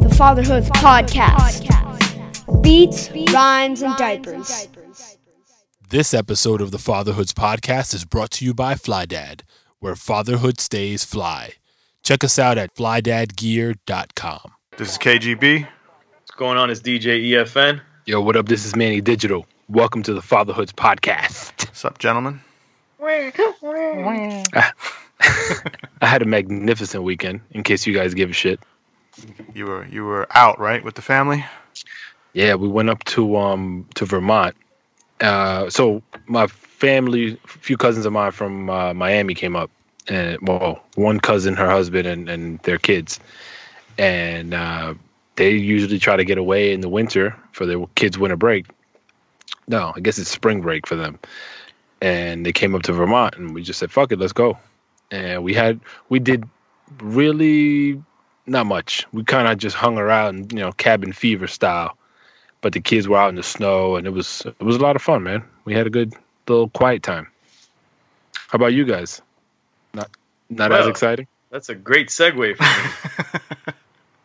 The Fatherhood Podcast. Beats, rhymes, and diapers. This episode of the Fatherhoods podcast is brought to you by FlyDad, where fatherhood stays fly. Check us out at flydadgear.com. This is KGB. What's going on? It's DJ EFN. Yo, what up? This is Manny Digital. Welcome to the Fatherhoods podcast. What's up, gentlemen? I had a magnificent weekend, in case you guys give a shit. You were you were out right with the family. Yeah, we went up to um to Vermont. Uh, so my family, a few cousins of mine from uh, Miami came up, and well, one cousin, her husband, and and their kids, and uh, they usually try to get away in the winter for their kids' winter break. No, I guess it's spring break for them, and they came up to Vermont, and we just said, "Fuck it, let's go." And we had we did really not much. We kind of just hung around, you know, cabin fever style but the kids were out in the snow and it was it was a lot of fun, man. We had a good little quiet time. How about you guys? Not not as exciting. That's a great segue for me.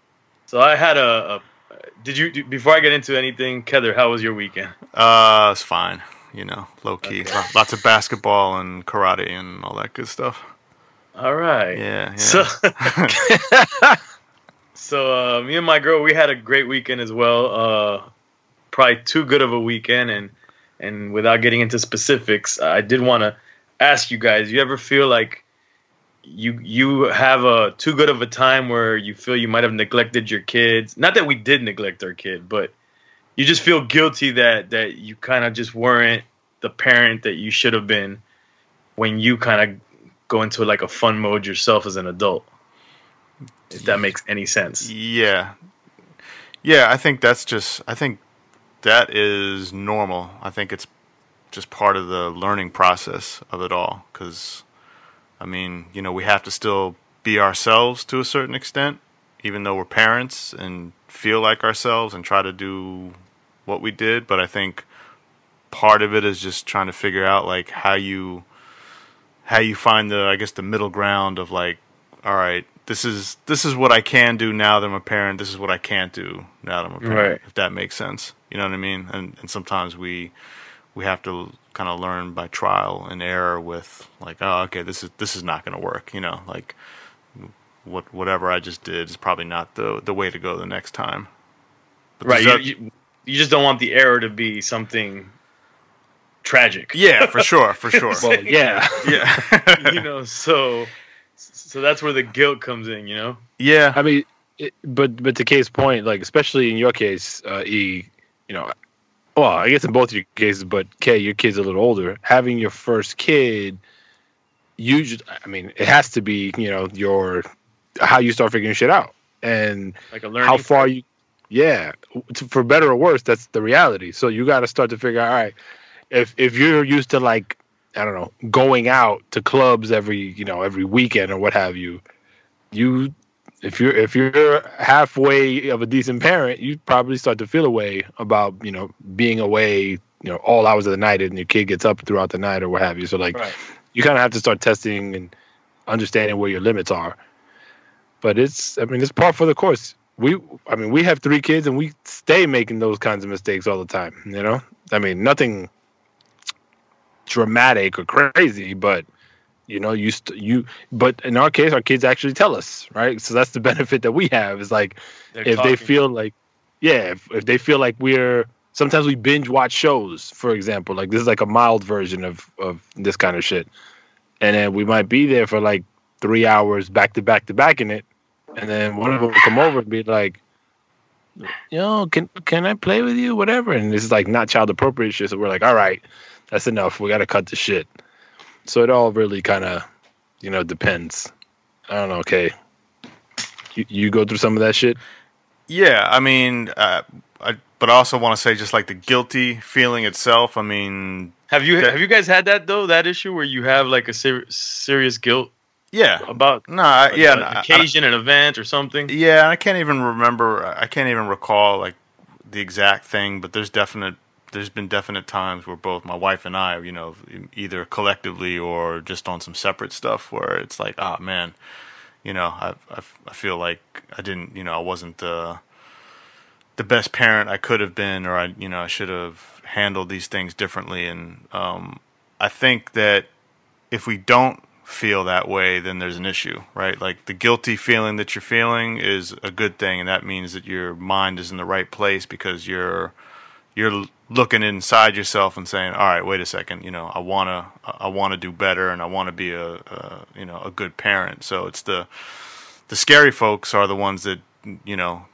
so I had a, a. Did you do- before I get into anything, Kether? How was your weekend? Uh, it's fine. You know, low key. Lo- Lots of basketball and karate and all that good stuff. All right. Yeah, yeah. So, so uh, me and my girl, we had a great weekend as well. Uh, probably too good of a weekend, and and without getting into specifics, I did want to ask you guys: You ever feel like you you have a too good of a time where you feel you might have neglected your kids? Not that we did neglect our kid, but you just feel guilty that that you kind of just weren't the parent that you should have been when you kind of go into like a fun mode yourself as an adult. If that makes any sense. Yeah. Yeah, I think that's just I think that is normal. I think it's just part of the learning process of it all cuz I mean, you know, we have to still be ourselves to a certain extent even though we're parents and feel like ourselves and try to do what we did, but I think part of it is just trying to figure out like how you how you find the I guess the middle ground of like all right, this is this is what I can do now that I'm a parent. This is what I can't do now that I'm a parent. Right. If that makes sense, you know what I mean. And and sometimes we we have to kind of learn by trial and error with like, oh, okay, this is this is not going to work. You know, like what whatever I just did is probably not the the way to go the next time. But Right. You, you, you just don't want the error to be something tragic. yeah, for sure, for sure. Well, yeah. yeah, you know, so so that's where the guilt comes in, you know? yeah. I mean, it, but but to Kay's point, like especially in your case, uh, E, you know, well, I guess in both your cases, but Kay, your kid's a little older. Having your first kid, usually, I mean, it has to be, you know, your how you start figuring shit out and Like a learning how far you yeah for better or worse that's the reality so you got to start to figure out all right if if you're used to like i don't know going out to clubs every you know every weekend or what have you you if you're if you're halfway of a decent parent you probably start to feel a way about you know being away you know all hours of the night and your kid gets up throughout the night or what have you so like Right. you kind of have to start testing and understanding where your limits are. But it's, I mean, it's part for the course. We, I mean, we have three kids and we stay making those kinds of mistakes all the time. You know, I mean, nothing dramatic or crazy, but you know, you st- you. But in our case, our kids actually tell us, right? So that's the benefit that we have is like They're if they feel like yeah if, if they feel like we're sometimes we binge watch shows for example like this is like a mild version of of this kind of shit and then we might be there for like three hours back to back to back in it and then one of them will come over and be like yo can can i play with you whatever and this is like not child appropriate shit so we're like all right that's enough we gotta cut the shit so it all really kind of you know depends i don't know okay you, you go through some of that shit Yeah, I mean, uh, I, but I also want to say just like the guilty feeling itself. I mean, Have you That- have you guys had that though? That issue where you have like a ser- serious guilt yeah, about no, I, yeah, an no, I- occasion, an event, or something? Yeah, I can't even remember. I can't even recall like the exact thing, but there's definite. There's been definite times where both my wife and I, you know, either collectively or just on some separate stuff, where it's like, ah, man, you know, I, I, I feel like I didn't, you know, I wasn't the the best parent I could have been, or I, you know, I should have handled these things differently. And um, I think that if we don't feel that way, then there's an issue, right? Like the guilty feeling that you're feeling is a good thing, and that means that your mind is in the right place because you're you're looking inside yourself and saying, "All right, wait a second, you know, I wanna I wanna do better, and I want to be a, a you know a good parent." So it's the the scary folks are the ones that you know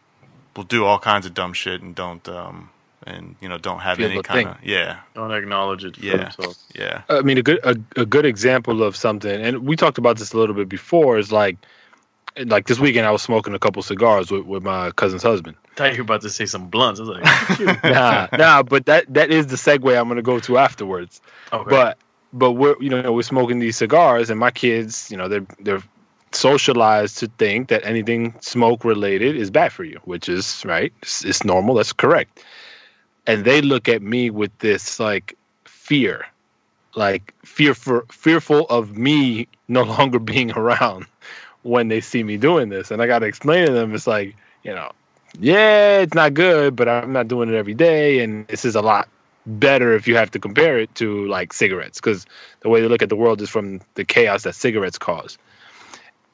will do all kinds of dumb shit and don't um and you know don't have Feel any kind of thing. yeah Don't acknowledge it. For Yeah. themselves. yeah I mean, a good a, a good example of something, and we talked about this a little bit before, is like like this weekend I was smoking a couple cigars with, with my cousin's husband. I thought you were about to say some blunts. I was like, nah, nah, but that that is the segue I'm gonna go to afterwards. okay. But but we're you know we're smoking these cigars, and my kids, you know, they're they're socialized to think that anything smoke related is bad for you, which is right. It's, it's normal. That's correct. And they look at me with this like fear, like fear for fearful of me no longer being around when they see me doing this. And I got to explain to them, it's like you know, yeah, it's not good, but I'm not doing it every day, and this is a lot better if you have to compare it to like cigarettes because the way they look at the world is from the chaos that cigarettes cause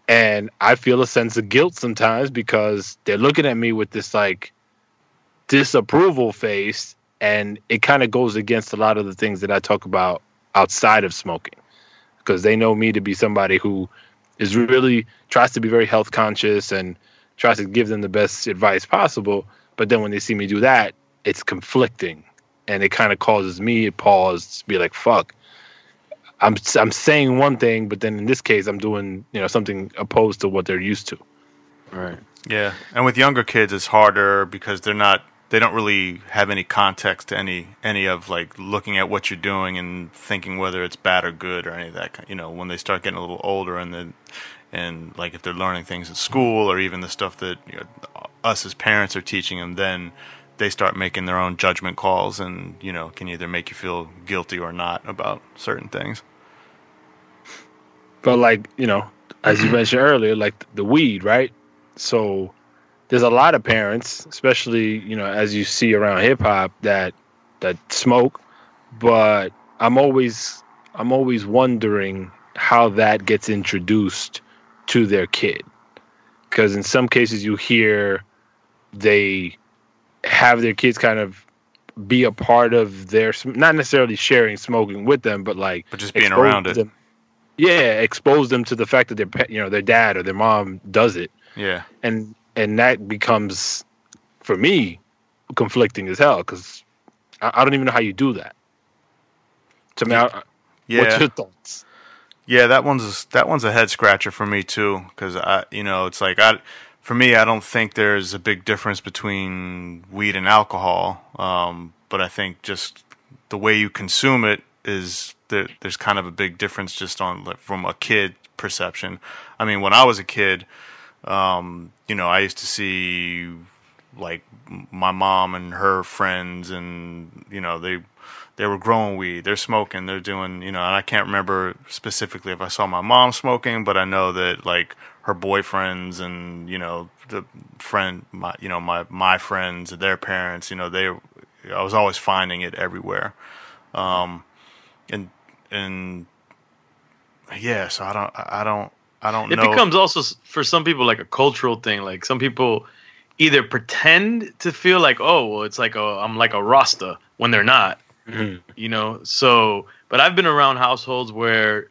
and i feel a sense of guilt sometimes because they're looking at me with this like disapproval face and it kind of goes against a lot of the things that i talk about outside of smoking because they know me to be somebody who is really tries to be very health conscious and tries to give them the best advice possible. But then when they see me do that it's conflicting. And it kind of causes me to pause to be like fuck. I'm i'm saying one thing but then in this case i'm doing you know something opposed to what they're used to. Right. Yeah, and with younger kids, it's harder because they're not they don't really have any context to any any of like looking at what you're doing and thinking whether it's bad or good or any of that. You know, when they start getting a little older and then and like if they're learning things at school or even the stuff that you know, us as parents are teaching them, then they start making their own judgment calls and you know can either make you feel guilty or not about certain things. but like you know as you mentioned earlier like the weed right so there's a lot of parents especially you know as you see around hip hop that that smoke but i'm always i'm always wondering how that gets introduced to their kid because in some cases you hear they have their kids kind of be a part of their not necessarily sharing smoking with them but like But just being around it. yeah expose them to the fact that their you know their dad or their mom does it Yeah. and and that becomes for me conflicting as hell because I, I don't even know how you do that to me I, Yeah. what's your thoughts Yeah, that one's that one's a head scratcher for me too, because I, you know, it's like I, for me, I don't think there's a big difference between weed and alcohol, um, but I think just the way you consume it is that there's kind of a big difference just on like, from a kid perception. I mean, when I was a kid, um, you know, I used to see like my mom and her friends, and you know, they they were growing weed, they're smoking, they're doing, you know, and I can't remember specifically if I saw my mom smoking, but I know that like her boyfriends and you know the friend, my you know my my friends, their parents, you know, they, I was always finding it everywhere, um, and and yeah, so I don't, I don't, I don't It know. becomes also for some people like a cultural thing. Like some people either pretend to feel like, oh, well, it's like a I'm like a Rasta when they're not. You know. So, but I've been around households where,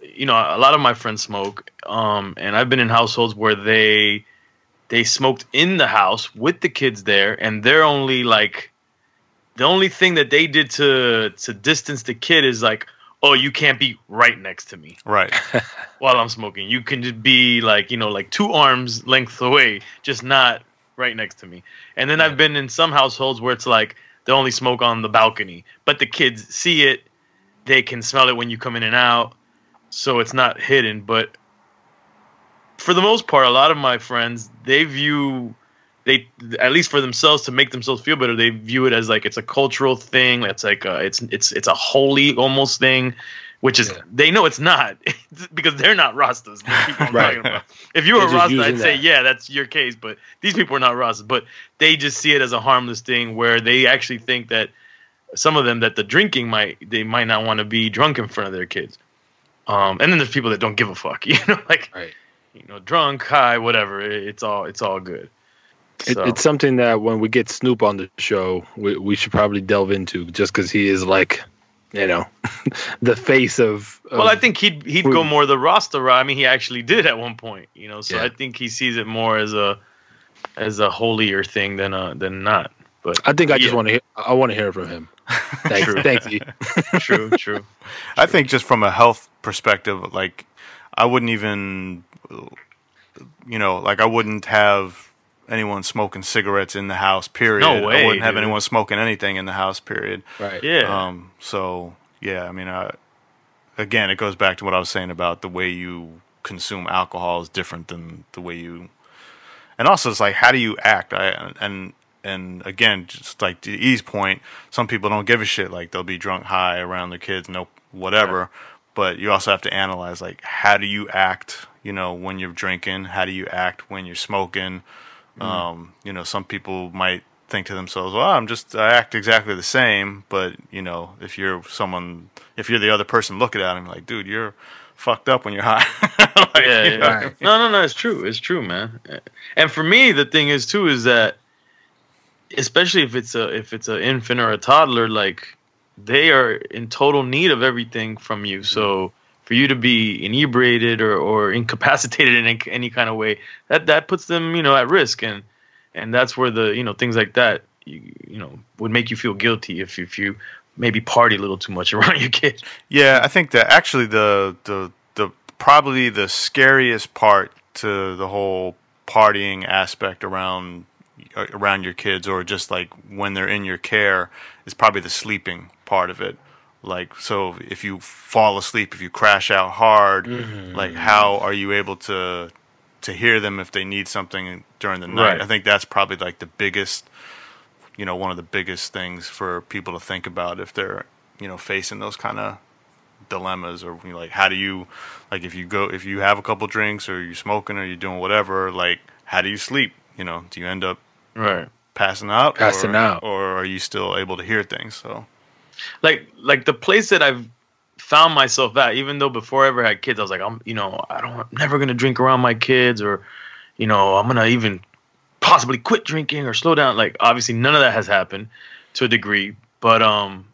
you know, a lot of my friends smoke, um, and I've been in households where they they smoked in the house with the kids there, and they're only like the only thing that they did to to distance the kid is like, oh, you can't be right next to me right. while I'm smoking. You can just be like, you know, like two arms length away, just not right next to me. And then I've been in some households where it's like they only smoke on the balcony, but the kids see it, they can smell it when you come in and out, so it's not hidden. But for the most part, a lot of my friends they view they at least for themselves to make themselves feel better they view it as like it's a cultural thing it's like a, it's it's it's a holy almost thing which is Yeah. they know it's not because they're not rastas the people I'm Right. if you were a They're rasta i'd using say yeah that's your case but these people are not rastas but they just see it as a harmless thing where they actually think that some of them that the drinking might they might not want to be drunk in front of their kids um and then there's people that don't give a fuck you know like Right. you know drunk high whatever it's all it's all good It, So- It's something that when we get Snoop on the show, we, we should probably delve into just because he is like, you know, the face of. of Well, I think he'd he'd go more the Rasta route. I mean, he actually did at one point, you know. So Yeah. I think he sees it more as a as a holier thing than a than not. But I think I just Yeah. want to. hear I want to hear from him. Thanks, True. thanks. E. true, true. I think just from a health perspective, like I wouldn't even, you know, like I wouldn't have anyone smoking cigarettes in the house. Period. No way, I wouldn't have dude. anyone smoking anything in the house. Period. Right. Yeah, Um. So yeah, I mean, uh, again, it goes back to what I was saying about the way you consume alcohol is different than the way you, and also it's like how do you act? I and and again, just like to E's point, some people don't give a shit. Like they'll be drunk high around their kids, no whatever. But you also have to analyze like how do you act? You know, when you're drinking, how do you act when you're smoking? Um, you know, some people might think to themselves, "Well, I'm just I act exactly the same." But you know, if you're someone, if you're the other person looking at him, like, dude, you're fucked up when you're high. Like, yeah, you yeah. know, Right. No, no, no. It's true. It's true, man. And for me, the thing is too is that, especially if it's a if it's an infant or a toddler, like they are in total need of everything from you. So for you to be inebriated or, or incapacitated in any, kind of way, that that puts them, you know, at risk, and and that's where the you know things like that, you, you know, would make you feel guilty if if you maybe party a little too much around your kid. Yeah, I think that actually the the the probably the scariest part to the whole partying aspect around uh, around your kids or just like when they're in your care is probably the sleeping part of it. Like so if you fall asleep, if you crash out hard, mm-hmm. like how are you able to to hear them if they need something during the night? Right. I think that's probably like the biggest you know, one of the biggest things for people to think about if they're, you know, facing those kind of dilemmas or you know, like how do you like if you go if you have a couple drinks or you're smoking or you're doing whatever, like how do you sleep? You know, do you end up Right. passing out Passing or, out. or are you still able to hear things? So like like the place that I've found myself at, even though before I ever had kids, I was like, I'm you know, I don't I'm never gonna drink around my kids or you know, I'm gonna even possibly quit drinking or slow down. Like obviously none of that has happened to a degree. But um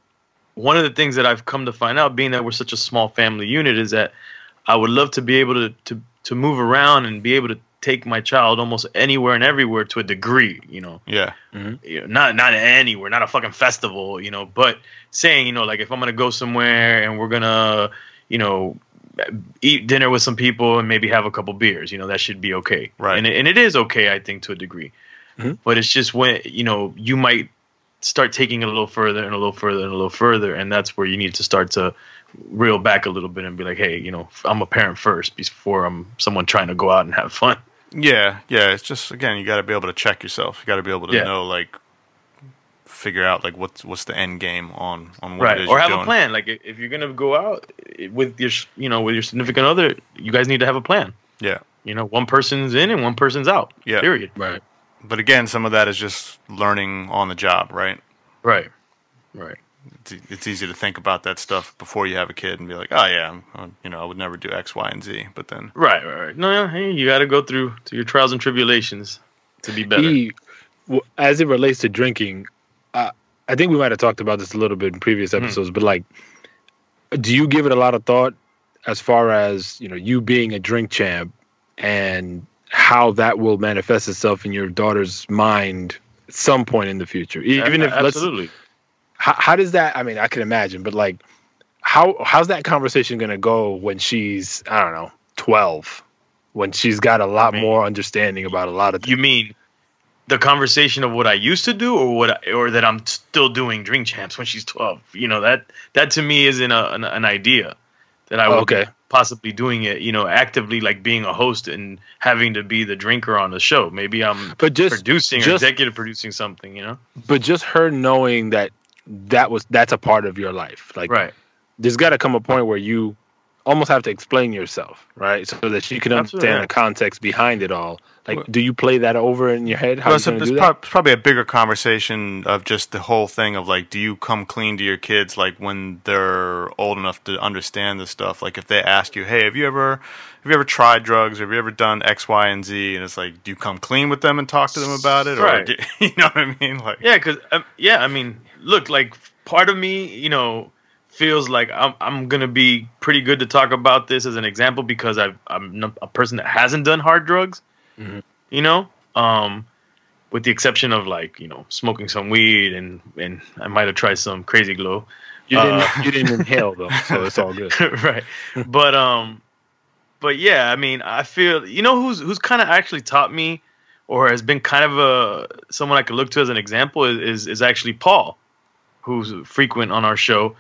one of the things that I've come to find out, being that we're such a small family unit, is that I would love to be able to to to move around and be able to take my child almost anywhere and everywhere to a degree, you know yeah. you know, not not anywhere, not a fucking festival, you know, but saying, you know, like if I'm gonna go somewhere and we're gonna, you know, eat dinner with some people and maybe have a couple beers, you know, that should be okay, Right. And it, and it is okay, I think, to a degree, Mhm. but it's just when you know you might start taking it a little further and a little further and a little further, and that's where you need to start to reel back a little bit and be like, hey, you know, I'm a parent first before I'm someone trying to go out and have fun. Yeah, yeah. It's just again, you got to be able to check yourself. You got to be able to Yeah. know, like, figure out like what's what's the end game on on what right it is or you're have doing. a plan like if if you're gonna go out with your you know with your significant other you guys need to have a plan Yeah, you know one person's in and one person's out Yeah. period Right. but again, some of that is just learning on the job, right? right right It's, e- it's easy to think about that stuff before you have a kid and be like, oh yeah, I'm, you know, I would never do X, Y, and Z. But then, right right, right. no no, hey you got to go through to your trials and tribulations to be better E, w- as it relates to drinking, uh, I think we might have talked about this a little bit in previous Hmm. episodes, but like, do you give it a lot of thought as far as you know you being a drink champ and how that will manifest itself in your daughter's mind at some point in the future? Even if let's absolutely how, how does that i mean i can imagine but like how how's that conversation going to go when she's i don't know 12 when she's got a lot mean- more understanding about a lot of you mean the conversation of what I used to do or what I, or that I'm still doing drink champs when she's 12. You know, that that to me isn't a, an, an idea that I would Okay. be possibly doing it, you know, actively like being a host and having to be the drinker on the show. Maybe I'm But just producing or executive producing something, you know? but just her knowing that that was that's a part of your life. Like Right. there's got to come a point where you almost have to explain yourself, right? So that you can understand yeah. the context behind it all. Like, do you play that over in your head? How Well, you it's, a, gonna do that? prob- probably a bigger conversation of just the whole thing of like, do you come clean to your kids like when they're old enough to understand this stuff? Like, if they ask you, "Hey, have you ever have you ever tried drugs? Or have you ever done X, Y, and Z?" and it's like, do you come clean with them and talk to them about it, or Right. do, you know what I mean? Like, Yeah, because um, yeah, I mean, look, like part of me, you know, feels like I'm I'm gonna be pretty good to talk about this as an example because I've I'm a person that hasn't done hard drugs, Mhm. you know, um, with the exception of like you know smoking some weed and and I might have tried some crazy glow, You Uh, didn't you didn't inhale though, so it's all good. right? But um, but yeah, I mean, I feel you know who's who's kind of actually taught me, or has been kind of a someone I could look to as an example is is, is actually Paul, who's frequent on our show,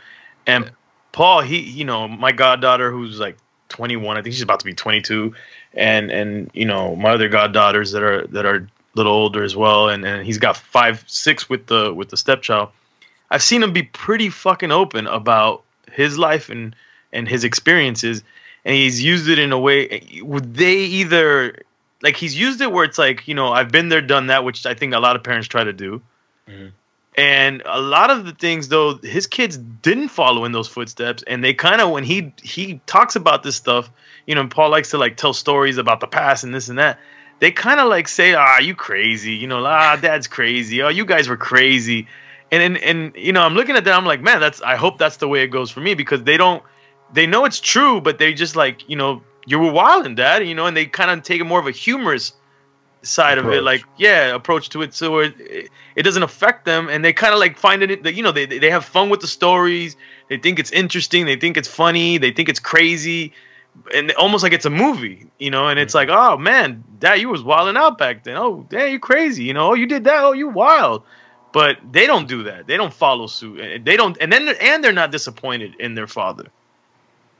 and Paul, he you know my goddaughter who's like 21, I think she's about to be 22, and and you know my other goddaughters that are that are a little older as well, and and he's got five six with the with the stepchild. I've seen him be pretty fucking open about his life and and his experiences, and he's used it in a way. Would they either like he's used it where it's like you know I've been there, done that, which I think a lot of parents try to do. Mhm. And a lot of the things though, his kids didn't follow in those footsteps, and they kind of when he he talks about this stuff, you know, Paul likes to like tell stories about the past and this and that. They kind of like say, "Ah, you crazy," you know, "Ah, dad's crazy," "Oh, you guys were crazy," and and and you know, I'm looking at that, I'm like, man, that's I hope that's the way it goes for me because they don't, they know it's true, but they just like, you know, you were wilding, dad, you know, and they kind of take it more of a humorous side of it, like yeah, approach to it, so it it doesn't affect them, and they kind of like find it, you know, they they have fun with the stories, they think it's interesting, they think it's funny, they think it's crazy, and almost like it's a movie, you know, and it's mm-hmm. like, oh man, dad, you was wilding out back then. Oh, damn, you crazy, you know, oh, you did that, oh, you wild. But they don't do that. They don't follow suit. And They don't, and then and they're not disappointed in their father.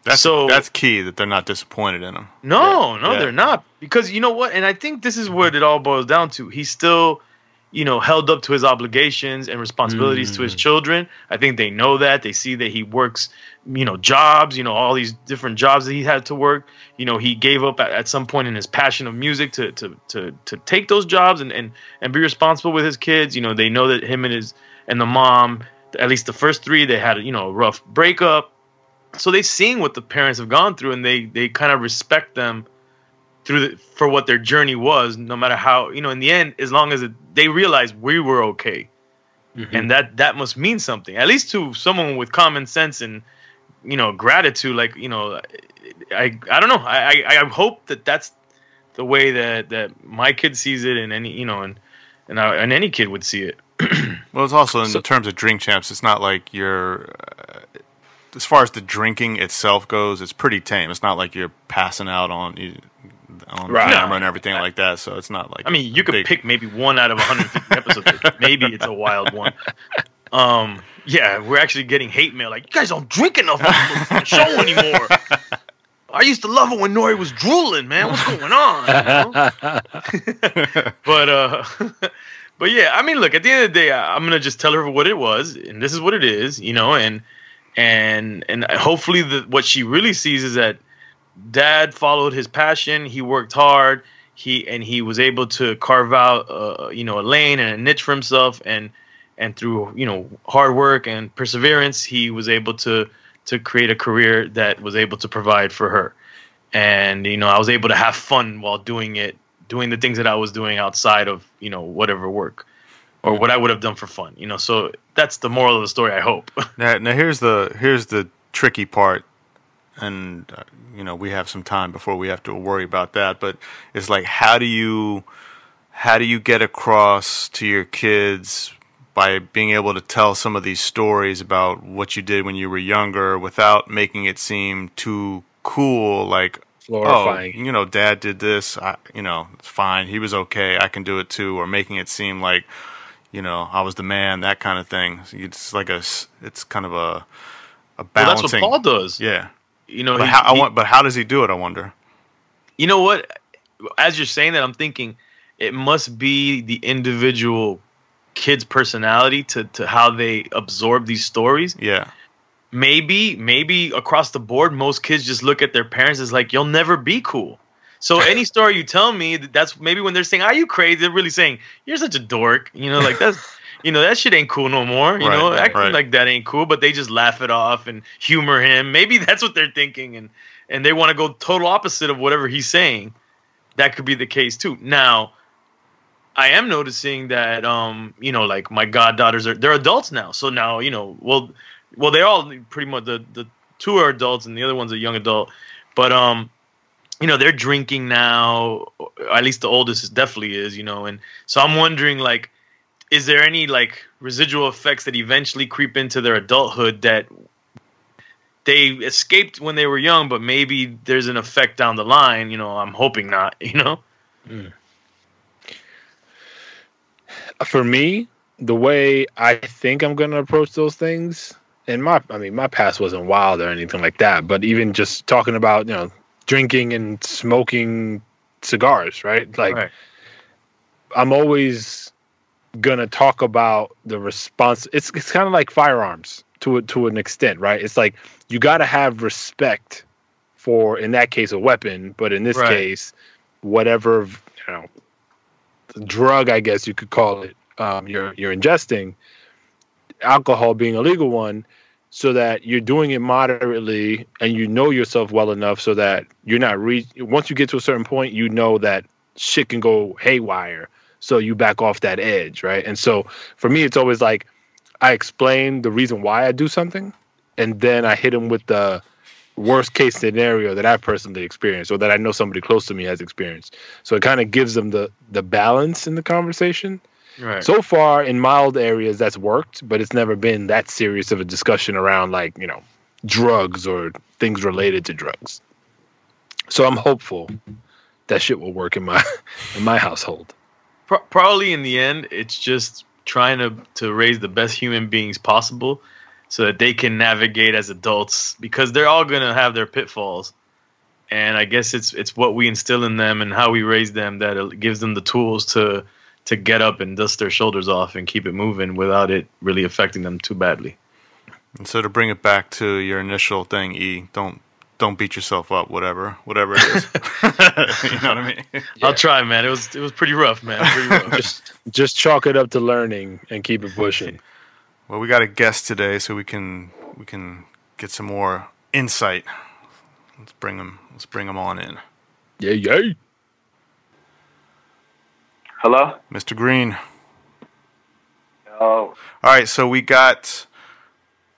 That's So- that's key that they're not disappointed in him. No, Yeah, no, yeah. they're not. Because you know what? And I think this is what it all boils down to. He's still, you know, held up to his obligations and responsibilities to his Mm. children. I think they know that. They see that he works, you know, jobs, you know, all these different jobs that he had to work. You know, he gave up at, at some point in his passion of music to to to to take those jobs and and and be responsible with his kids. You know, they know that him and his and the mom, at least the first three, they had you know a rough breakup so they've seen what the parents have gone through and they they kind of respect them through the, for what their journey was no matter how you know in the end as long as it, they realize we were okay Mhm. and that that must mean something at least to someone with common sense and you know gratitude like you know i i don't know i i, I hope that that's the way that that my kid sees it and any you know and and, I, and any kid would see it Well, it's also in So- terms of drink champs. It's not like you're, uh, as far as the drinking itself goes, it's pretty tame. It's not like you're passing out on you- on Right. camera and everything like that. So it's not like I mean, you could big- pick maybe one out of 150 episodes. maybe it's a wild one. Um, yeah, we're actually getting hate mail. Like, you guys don't drink enough on the show anymore. I used to love it when Nori was drooling, man. What's going on? But uh, but yeah, I mean, look. At the end of the day, I, I'm gonna just tell her what it was, and this is what it is, you know, and and and hopefully, the what she really sees is that dad followed his passion. He worked hard. He and he was able to carve out, uh, you know, a lane and a niche for himself, and and through you know hard work and perseverance, he was able to to create a career that was able to provide for her. And you know, I was able to have fun while doing it, doing the things that I was doing outside of you know whatever work or what I would have done for fun. You know, so that's the moral of the story. I hope. Now, now here's the here's the tricky part, and uh, you know we have some time before we have to worry about that. But it's like how do you how do you get across to your kids by being able to tell some of these stories about what you did when you were younger without making it seem too cool? Like glorifying. oh, you know, dad did this. I, you know, it's fine. He was okay. I can do it too. Or making it seem like, you know, I was the man. That kind of thing. It's like a, it's kind of a. A Well, that's what. Paul does. yeah. You know, But he- how, I want. But how does he do it? I wonder. you know what? As you're saying that, I'm thinking it must be the individual kid's personality to, to how they absorb these stories. Yeah. Maybe, maybe across the board, most kids just look at their parents as like, you'll never be cool. So any story you tell me, that's maybe when they're saying, "Are you crazy?" They're really saying, "You're such a dork." You know, like that's, you know, that shit ain't cool no more. You Right, know, acting right. like that ain't cool, but they just laugh it off and humor him. Maybe that's what they're thinking, and and they want to go total opposite of whatever he's saying. That could be the case too. Now, I am noticing that, um, you know, like my goddaughters are they're adults now. So now, you know, well, well, they're all pretty much the the two are adults and the other one's a young adult, but um you know they're drinking now at least the oldest definitely is you know and so i'm wondering like is there any like residual effects that eventually creep into their adulthood that they escaped when they were young but maybe there's an effect down the line you know i'm hoping not you know? Hmm. For me, the way I think I'm going to approach those things, and my, I mean, my past wasn't wild or anything like that, but even just talking about, you know, drinking and smoking cigars, right? Like, Right. I'm always gonna talk about the response. It's it's kind of like firearms to a, to an extent, right? It's like you got to have respect for, in that case, a weapon, but in this Right. case, whatever you know, drug, I guess you could call it, um, you're you're ingesting, alcohol being a legal one, so that you're doing it moderately and you know yourself well enough so that you're not re- once you get to a certain point, you know that shit can go haywire. So you back off that edge, right? And so for me, it's always like I explain the reason why I do something, and then I hit them with the worst case scenario that I've personally experienced or that I know somebody close to me has experienced. So it kind of gives them the the balance in the conversation. Right So far in mild areas that's worked, but it's never been that serious of a discussion around like, you know, drugs or things related to drugs. So I'm hopeful that shit will work in my in my household. Pro- probably in the end it's just trying to to raise the best human beings possible so that they can navigate as adults because they're all going to have their pitfalls and i guess it's it's what we instill in them and how we raise them that it gives them the tools to to get up and dust their shoulders off and keep it moving without it really affecting them too badly And so to bring it back to your initial thing, E, don't don't beat yourself up. Whatever, whatever it is. you know what I mean? i'll try man it was it was pretty rough man pretty rough Just just chalk it up to learning and keep it pushing. Well, we got a guest today, so we can we can get some more insight. Let's bring him. Let's bring him on in, Yeah, yeah. Hello? Mr. Green. Oh, All right, so we got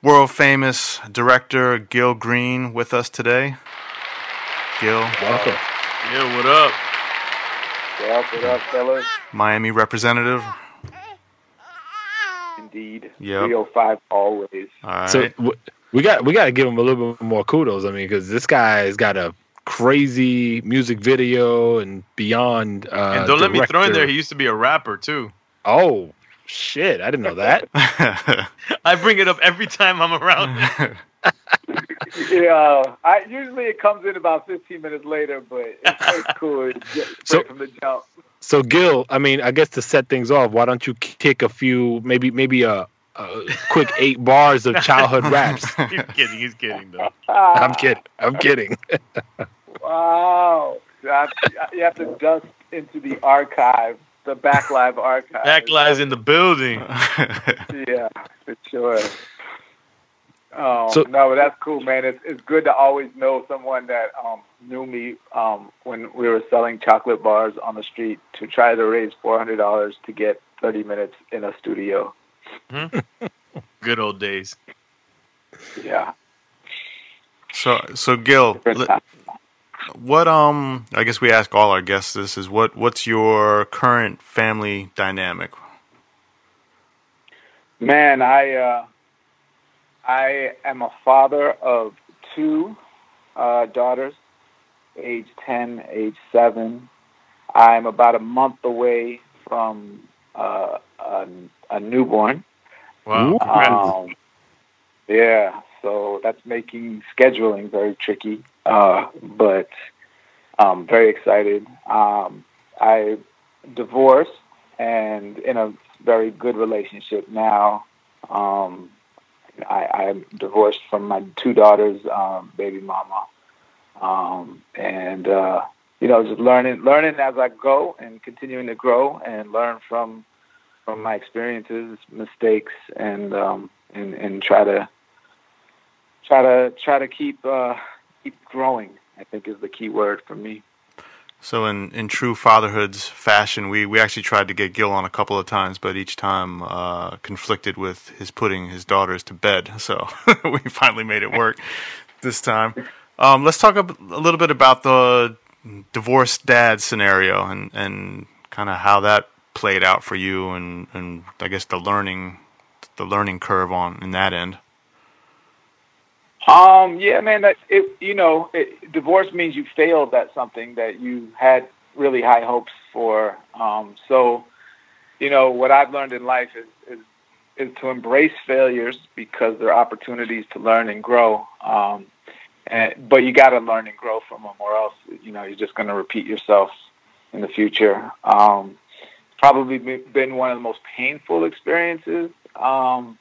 world famous director Gil Green with us today. Gil, Welcome. yeah what up what up, what up, fellas? Miami representative. Indeed. Yeah. 305 always. All right. So w- we got we got to give him a little bit more kudos. I mean, because this guy's got a crazy music video and beyond. Uh, and don't let me throw in there he used to be a rapper too Oh shit! I didn't know that. i bring it up every time i'm around. Yeah, I usually it comes in about 15 minutes later, but it's, it's cool. It's So- right from the jump. So Gil, I mean, I guess to set things off, why don't you kick a few, maybe maybe a, a quick eight bars of childhood raps? he's kidding he's kidding though I'm kidding. I'm kidding. Wow. That- You have to dust into the archive, the Backlive archive. Back lies in the building. Yeah, for sure. Oh So- no, but that's cool, man. It's it's good to always know someone that um, knew me um, when we were selling chocolate bars on the street to try to raise four hundred dollars to get thirty minutes in a studio. Good old days. Yeah, so so Gil, different li- time. What um I guess we ask all our guests this is what what's your current family dynamic? Man, I uh, I am a father of two uh, daughters, age 10, age 7. I'm about a month away from uh, a, a newborn. Wow. Um, yeah, so that's making scheduling very tricky, uh, but I'm very excited. Um, I divorced and in a very good relationship now. Um, I, I'm divorced from my two daughters' um, baby mama, um, and uh, you know, just learning, learning as I go, and continuing to grow and learn from from my experiences, mistakes, and um, and and try to try to try to keep uh, keep growing. I think is the key word for me. So in, in true fatherhood's fashion, we, we actually tried to get Gil on a couple of times, but each time uh, conflicted with his putting his daughters to bed. So we finally made it work this time. Um, let's talk a, a little bit about the divorced dad scenario and, and kind of how that played out for you and, and I guess the learning the learning curve on in that end. Um, yeah, man. That it, you know, it, divorce means you failed at something that you had really high hopes for. Um, so, you know, what I've learned in life is, is is to embrace failures because they're opportunities to learn and grow. Um, and, but you got to learn and grow from them, or else, you know, you're just going to repeat yourself in the future. Um, probably been one of the most painful experiences. Um,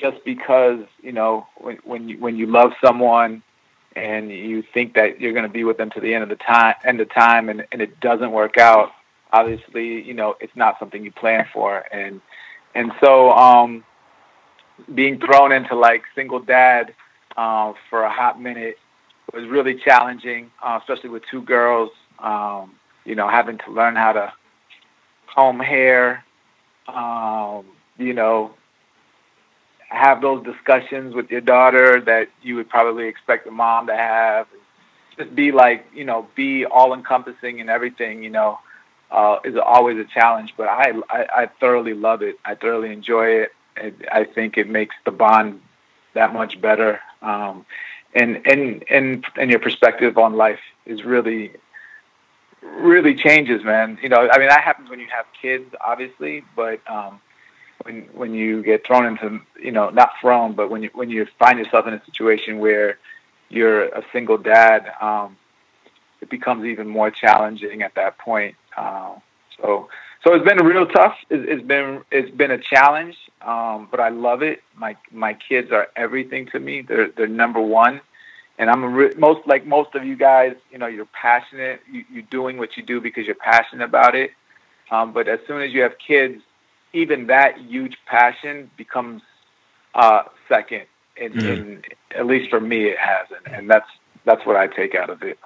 just because you know when when you when you love someone and you think that you're going to be with them to the end of the time end of time and, and it doesn't work out obviously you know it's not something you plan for. And and so um being thrown into like single dad uh, for a hot minute was really challenging uh, especially with two girls um you know having to learn how to comb hair um you know have those discussions with your daughter that you would probably expect a mom to have. Just be like, you know, be all encompassing and everything, you know, uh, is always a challenge. But I, I, I thoroughly love it. I thoroughly enjoy it. it. I think it makes the bond that much better. Um, and, and, and, and your perspective on life is really, really changes, man. You know, I mean, that happens when you have kids, obviously, but, um, when when you get thrown into you know not thrown but when you when you find yourself in a situation where you're a single dad um, it becomes even more challenging at that point uh, so so it's been real tough. It's, it's been it's been a challenge um, but I love it. My my kids are everything to me. They're they're number one and I'm re- most like most of you guys you know you're passionate. You, you're doing what you do because you're passionate about it. Um, but as soon as you have kids even that huge passion becomes uh, second. In, mm. in, at least for me, it has, and, and that's that's what I take out of it.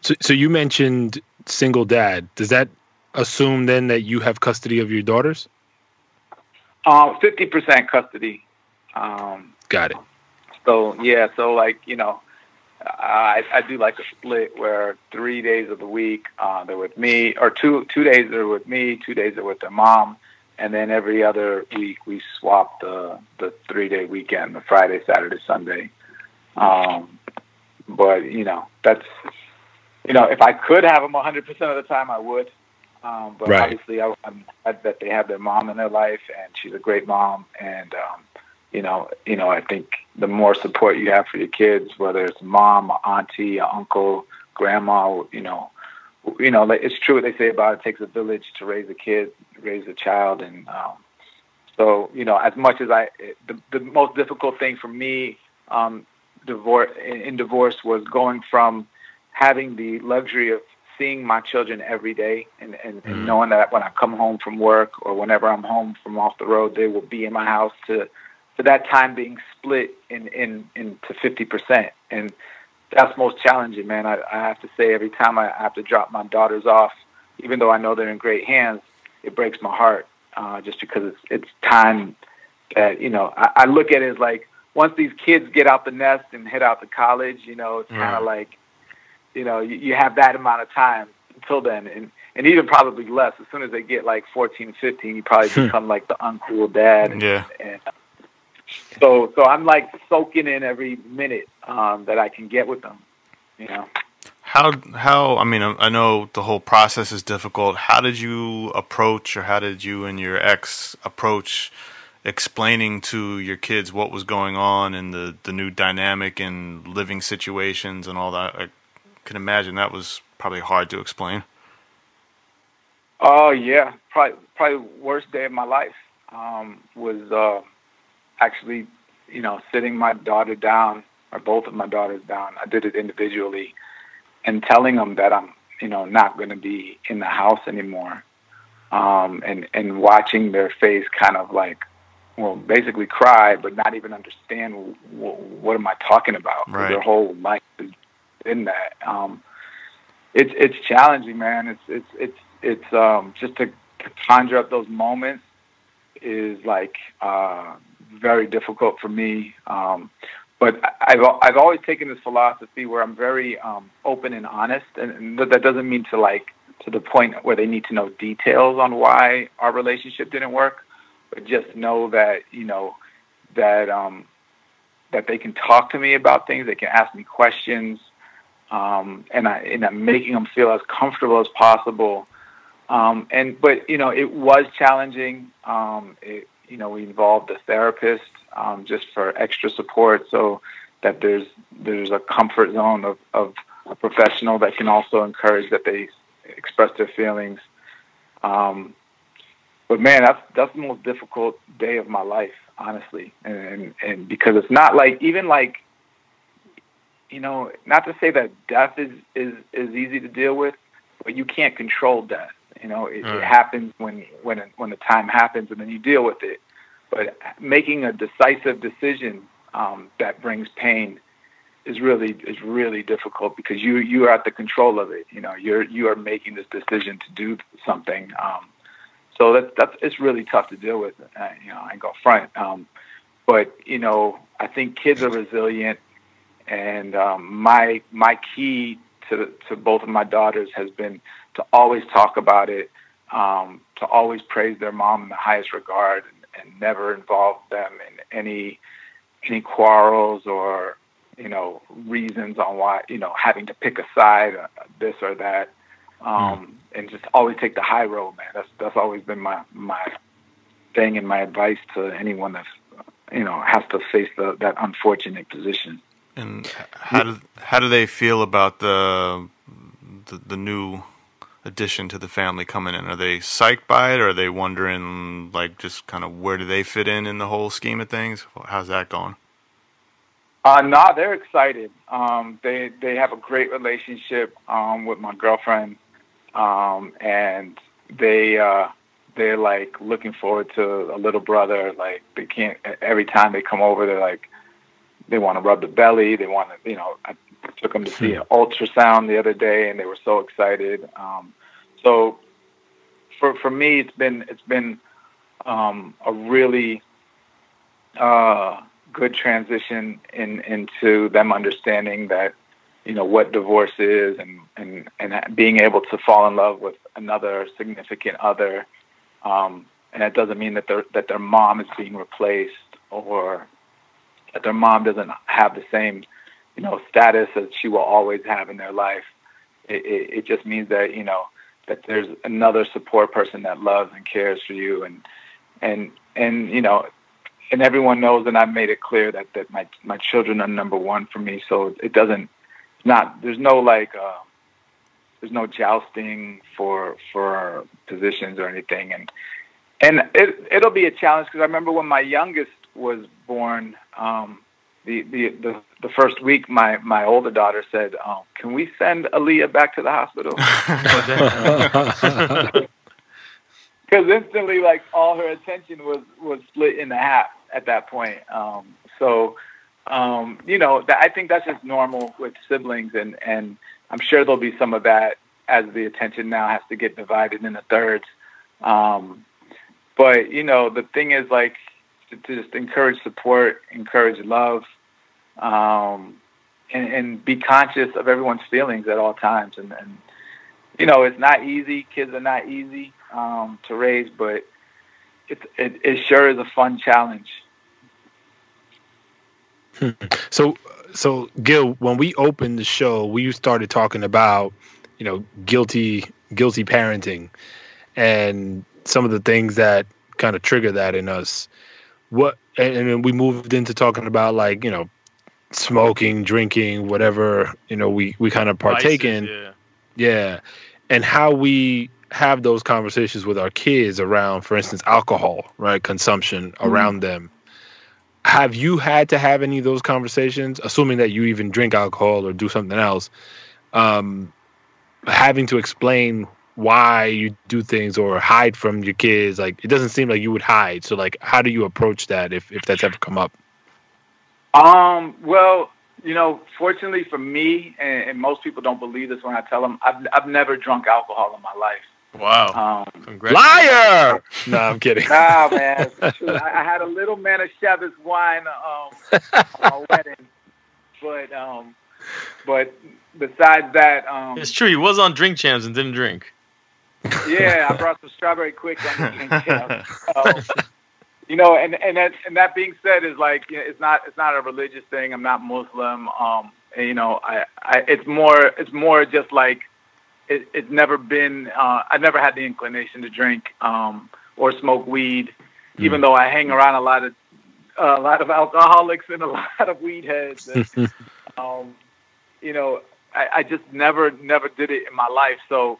So, so you mentioned single dad. Does that assume then that you have custody of your daughters? Um, fifty percent custody. Um, Got it. So yeah, so like you know, I, I do like a split where three days of the week uh, they're with me, or two two days they're with me, two days they're with their mom, and then every other week we swap the the three day weekend, the Friday, Saturday, Sunday. Um, but you know that's you know if I could have them 100 percent of the time I would. Um, but right. obviously I, I'm glad that they have their mom in their life, and she's a great mom, and um, you know, you know, I think the more support you have for your kids, whether it's mom, auntie, uncle, grandma, you know, you know, it's true what they say about it takes a village to raise a kid, raise a child, and um, so you know, as much as I, the the most difficult thing for me, um, divorce in, in divorce was going from having the luxury of seeing my children every day and, and, mm. and knowing that when I come home from work or whenever I'm home from off the road, they will be in my house to for that time being split in in into fifty percent, and that's most challenging, man. I, I have to say, every time I have to drop my daughters off, even though I know they're in great hands, it breaks my heart uh, just because it's it's time that you know. I, I look at it as like once these kids get out the nest and head out to college, you know, it's kind of mm. like you know you, you have that amount of time until then, and and even probably less. As soon as they get like 14, 15, you probably hmm. become like the uncool dad. And, yeah. And, so so I'm like soaking in every minute um, that I can get with them. You know. how how I mean I know the whole process is difficult. How did you approach, or how did you and your ex approach explaining to your kids what was going on and the the new dynamic and living situations and all that? I can imagine that was probably hard to explain. Oh yeah, probably probably worst day of my life um, was uh, actually, you know, sitting my daughter down or both of my daughters down. I did it individually and telling them that I'm, you know, not going to be in the house anymore. Um, and, and watching their face kind of like, well, basically cry, but not even understand what, what am I talking about. Right. Their whole life is in that. Um, it's, it's challenging, man. It's, it's, it's, it's, um, just to, to conjure up those moments is like, uh, very difficult for me. Um, but I've I've always taken this philosophy where I'm very um, open and honest, and, that doesn't mean to like to the point where they need to know details on why our relationship didn't work, but just know that you know that um, that they can talk to me about things, they can ask me questions, um, and I and I'm making them feel as comfortable as possible. Um, and but you know it was challenging. Um, it, you know we involved a therapist um, just for extra support, so that there's there's a comfort zone of, of a professional that can also encourage that they express their feelings. Um, but man, that's that's the most difficult day of my life, honestly, and, and and because it's not like even like you know, not to say that death is is is easy to deal with, but you can't control death. You know, it, mm. it happens when when when the time happens, and then you deal with it. But making a decisive decision um, that brings pain is really is really difficult because you you are at the control of it. You know, you're you are making this decision to do something. Um, so that's that's it's really tough to deal with. Uh, you know, I go front. Um, but you know, I think kids are resilient, and um, my my key to to both of my daughters has been to always talk about it, um, to always praise their mom in the highest regard, and never involve them in any any quarrels or you know reasons on why you know having to pick a side, uh, this or that, um, mm. and just always take the high road, man. That's that's always been my my thing and my advice to anyone that's you know has to face the, that unfortunate position. And how do how do they feel about the the, the new addition to the family coming in? Are they psyched by it, or are they wondering, like, just kind of where do they fit in in the whole scheme of things? How's that going? Uh, nah, they're excited. Um, they they have a great relationship um, with my girlfriend, um, and they uh, they're like looking forward to a little brother. Like they can't every time they come over, they're like they want to rub the belly. They want to, you know, I took them to see an ultrasound the other day, and they were so excited. Um, so for for me, it's been it's been um, a really uh, good transition in into them understanding that you know what divorce is and and and being able to fall in love with another significant other um, and that doesn't mean that their that their mom is being replaced or that their mom doesn't have the same, you know, status that she will always have in their life. It, it, it just means that you know that there's another support person that loves and cares for you, and and and you know, and everyone knows, and I've made it clear that that my my children are number one for me. So it doesn't, not there's no like. Uh, there's no jousting for for positions or anything, and and it it'll be a challenge because I remember when my youngest was born, um, the, the the the first week, my my older daughter said, oh, "Can we send Aaliyah back to the hospital?" Because instantly, like all her attention was was split in half at that point. Um, so, um, you know, that, I think that's just normal with siblings, and and I'm sure there'll be some of that as the attention now has to get divided into thirds. Um, but you know, the thing is, like, to, just encourage support, encourage love, um, and, and, be conscious of everyone's feelings at all times. And, and, you know, it's not easy. Kids are not easy um, to raise, but it, it, it sure is a fun challenge. So, so Gil, when we opened the show, we started talking about, you know, guilty, guilty parenting, and some of the things that kind of trigger that in us. What, and, and then we moved into talking about like, you know, smoking, drinking, whatever, you know, we we kind of partake Vices, in. Yeah. Yeah. And how we have those conversations with our kids around, for instance, alcohol, right? Consumption around them. Have you had to have any of those conversations, assuming that you even drink alcohol or do something else? Um, having to explain why you do things or hide from your kids, like it doesn't seem like you would hide. So, like, how do you approach that if, if that's ever come up? Um, well, you know, fortunately for me, and, and most people don't believe this when I tell them, I've I've never drunk alcohol in my life. Wow. Um, Congratulations. Liar! no, I'm kidding. nah, man, I, I had a little man of Manischewitz wine um, on my wedding, but um, but besides that, um, It's true. He was on Drink Champs and didn't drink. Yeah, I brought some strawberry quick on the. Um, you know, and and that and that being said, is like you know, it's not it's not a religious thing. I'm not Muslim. Um, and, you know, I, I it's more it's more just like it, it's never been. Uh, I never had the inclination to drink um, or smoke weed, even though I hang around a lot of a lot of alcoholics and a lot of weed heads. And, um, you know, I, I just never never did it in my life. So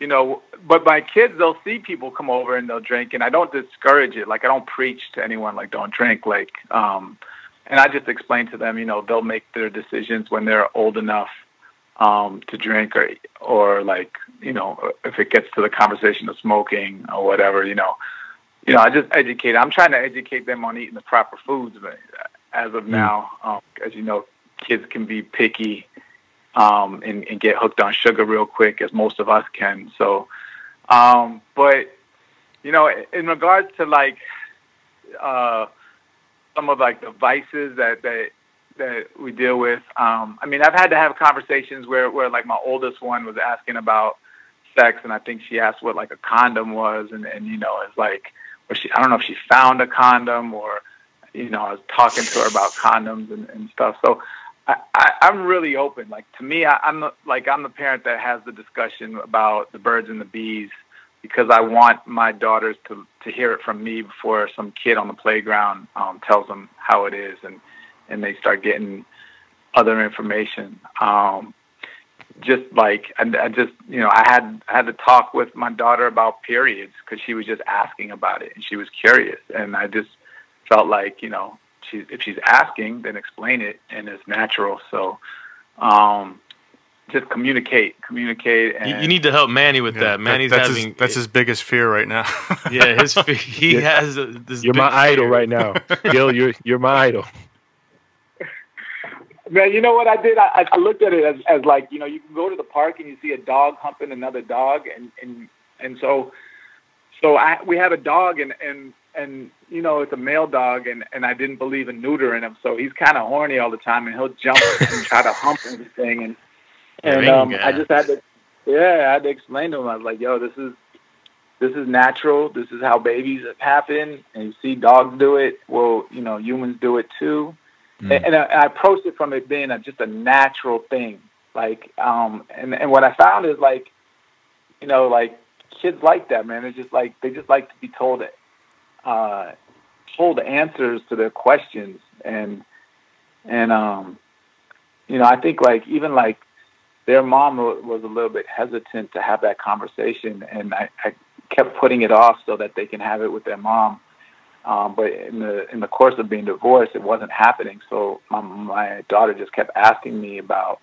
you know, but my kids, they'll see people come over and they'll drink, and I don't discourage it. Like I don't preach to anyone like don't drink. Like, um, and I just explain to them, you know, they'll make their decisions when they're old enough um, to drink, or or like, you know, if it gets to the conversation of smoking or whatever, you know, you know, I just educate. I'm trying to educate them on eating the proper foods, but as of now, um, as you know, kids can be picky um, and, and get hooked on sugar real quick, as most of us can. So, um, but you know, in regards to like uh, some of like the vices that that that we deal with, um, I mean, I've had to have conversations where where like my oldest one was asking about sex, and I think she asked what like a condom was, and and you know, it's like, or she I don't know if she found a condom or you know, I was talking to her about condoms and, and stuff. So I, I, I'm really open. Like to me, I, I'm the, like I'm the parent that has the discussion about the birds and the bees because I want my daughters to to hear it from me before some kid on the playground um, tells them how it is, and and they start getting other information. Um, just like I, I just you know I had I had to talk with my daughter about periods because she was just asking about it and she was curious, and I just felt like you know she, if she's asking, then explain it, and it's natural. So, um, just communicate, communicate. And You, you need to help Manny with Yeah, that. Manny's that's having his, that's his biggest fear right now. yeah. His he Yeah. has a, this. You're big my idol right now, Gil. You're you're my idol. Man, you know what I did? I, I looked at it as, as like, you know, you can go to the park and you see a dog humping another dog, and and and so, so I we have a dog, and and and you know, it's a male dog, and and I didn't believe in neutering him, so he's kind of horny all the time, and he'll jump and try to hump everything, and and um, I just had to, yeah, I had to explain to him. I was like, yo, this is this is natural. This is how babies happen, and you see dogs do it. Well, you know, humans do it too and, and I, I approached it from it being a, just a natural thing. Like, um, and and what I found is like, you know, like kids like that, man. It's just like they just like to be told, uh, told answers to their questions, and and um, you know, I think like even like their mom was a little bit hesitant to have that conversation, and I, I kept putting it off so that they can have it with their mom. Um, but in the in the course of being divorced, it wasn't happening. So my my daughter just kept asking me about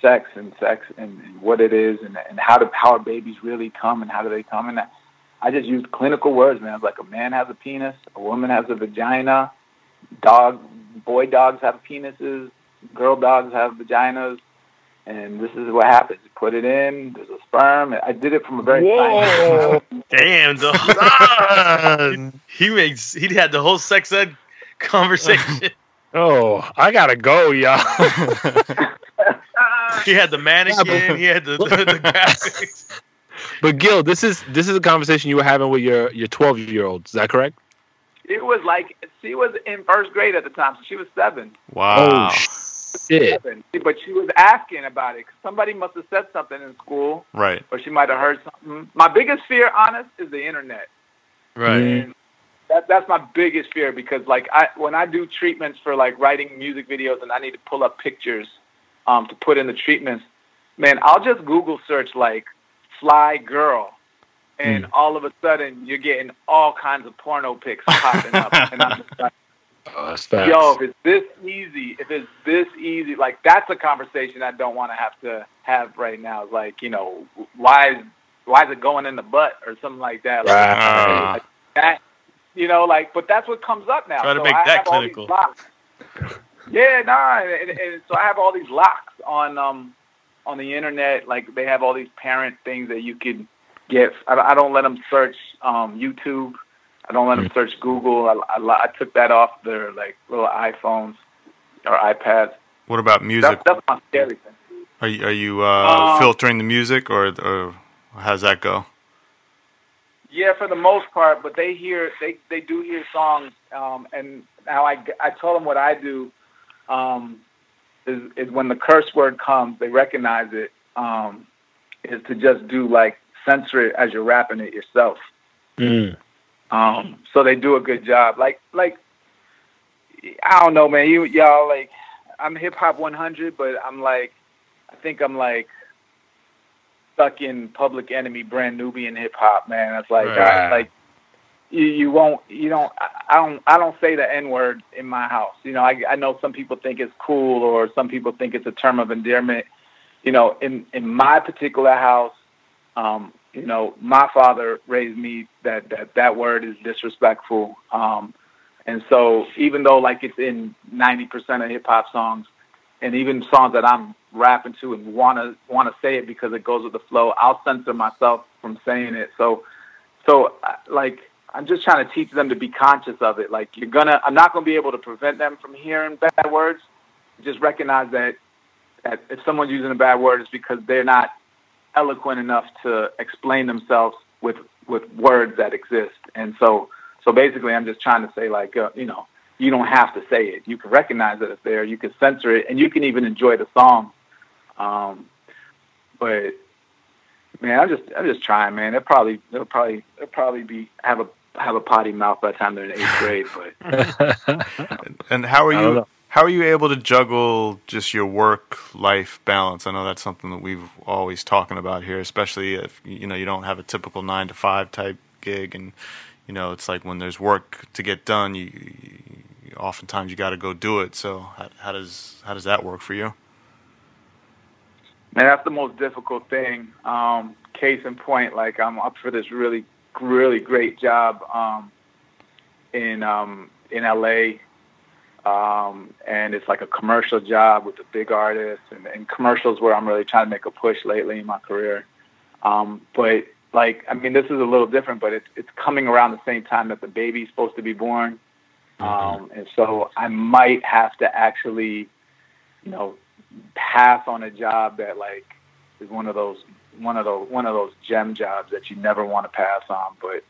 sex and sex and, and what it is and and how do how babies really come and how do they come and I, I just used clinical words, man. I was like a man has a penis, a woman has a vagina, dog boy dogs have penises, girl dogs have vaginas, and this is what happens. You put it in, there's a sperm. I did it from a very Whoa. Damn, dog. he makes. He had the whole sex ed conversation. Oh, I gotta go, y'all. he had the mannequin. He had the, the, the graphics. But Gil, this is this is a conversation you were having with your your 12 year old. Is that correct? It was like she was in first grade at the time, so she was seven. Wow. Oh shit! Seven. But she was asking about it. 'cause Somebody must have said something in school, Right. or she might have heard something. My biggest fear, honest, is the internet. Right. Mm. That that's my biggest fear because like I when I do treatments for like writing music videos and I need to pull up pictures um, to put in the treatments, man, I'll just Google search like fly girl, and all of a sudden you're getting all kinds of porno pics popping up, and I'm just like, Oh, that's yo, if it's this easy, if it's this easy, like that's a conversation I don't want to have to have right now. It's like you know why is why is it going in the butt or something like that? Like, Right. like that, you know, like, but that's what comes up now. Try to So make I that have clinical. Yeah, nah, and, and, and so I have all these locks on um on the internet. Like they have all these parent things that you could get. I, don't- I don't let them search um YouTube. I don't let them search Google. I, I, I took that off their like little iPhones or iPads. What about music? That's, that's my scary thing. Are you, are you uh, Uh, filtering the music, or or how's that go? Yeah, for the most part, but they hear they they do hear songs, um, and now I I told them what I do, um, is is when the curse word comes, they recognize it, um, is to just do like censor it as you're rapping it yourself. Mm. Um, so they do a good job. Like like I don't know, man. You y'all like I'm hip hop 100, but I'm like I think I'm like stuck in Public Enemy, Brand Nubian hip hop, man. It's like Right. I, like you you won't you don't I don't I don't say the N word in my house. You know, I I know some people think it's cool or some people think it's a term of endearment. You know, in in my particular house, um, you know, my father raised me that that that word is disrespectful. Um, and so even though like it's in 90% of hip hop songs and even songs that I'm rapping to and want to want to say it because it goes with the flow, I'll censor myself from saying it. So so like I'm just trying to teach them to be conscious of it. Like you're gonna, I'm not gonna be able to prevent them from hearing bad words. Just recognize that that if someone's using a bad word, it's because they're not eloquent enough to explain themselves with with words that exist. And so so basically, I'm just trying to say like uh, you know you don't have to say it. You can recognize that it's there. You can censor it, and you can even enjoy the song. Um, but man, I'm just I'm just trying, man. They'll probably they'll probably they'll probably be have a have a potty mouth by the time they're in eighth grade. But And how are you? How are you able to juggle just your work life balance? I know that's something that we've always talking about here, especially if you know you don't have a typical nine to five type gig, and you know it's like when there's work to get done, you, you oftentimes you got to go do it. So how, how does how does that work for you? Man, that's the most difficult thing. Um, case in point, like I'm up for this really really great job um, in um, in LA. Um, and it's like a commercial job with a big artist and, and commercials where I'm really trying to make a push lately in my career. Um, but like, I mean, this is a little different, but it's, it's coming around the same time that the baby's supposed to be born. Um, and so I might have to actually, you know, pass on a job that like is one of those, one of those, one of those gem jobs that you never want to pass on. But,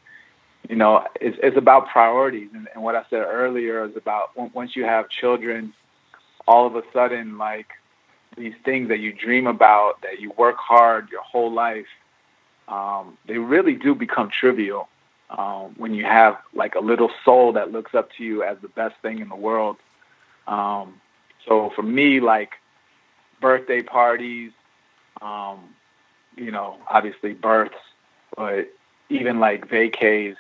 you know, it's, it's about priorities. And, and what I said earlier is about once you have children, all of a sudden, like these things that you dream about, that you work hard your whole life, um, they really do become trivial um, when you have like a little soul that looks up to you as the best thing in the world. Um, so for me, like birthday parties, um, you know, obviously births, but even like vacays,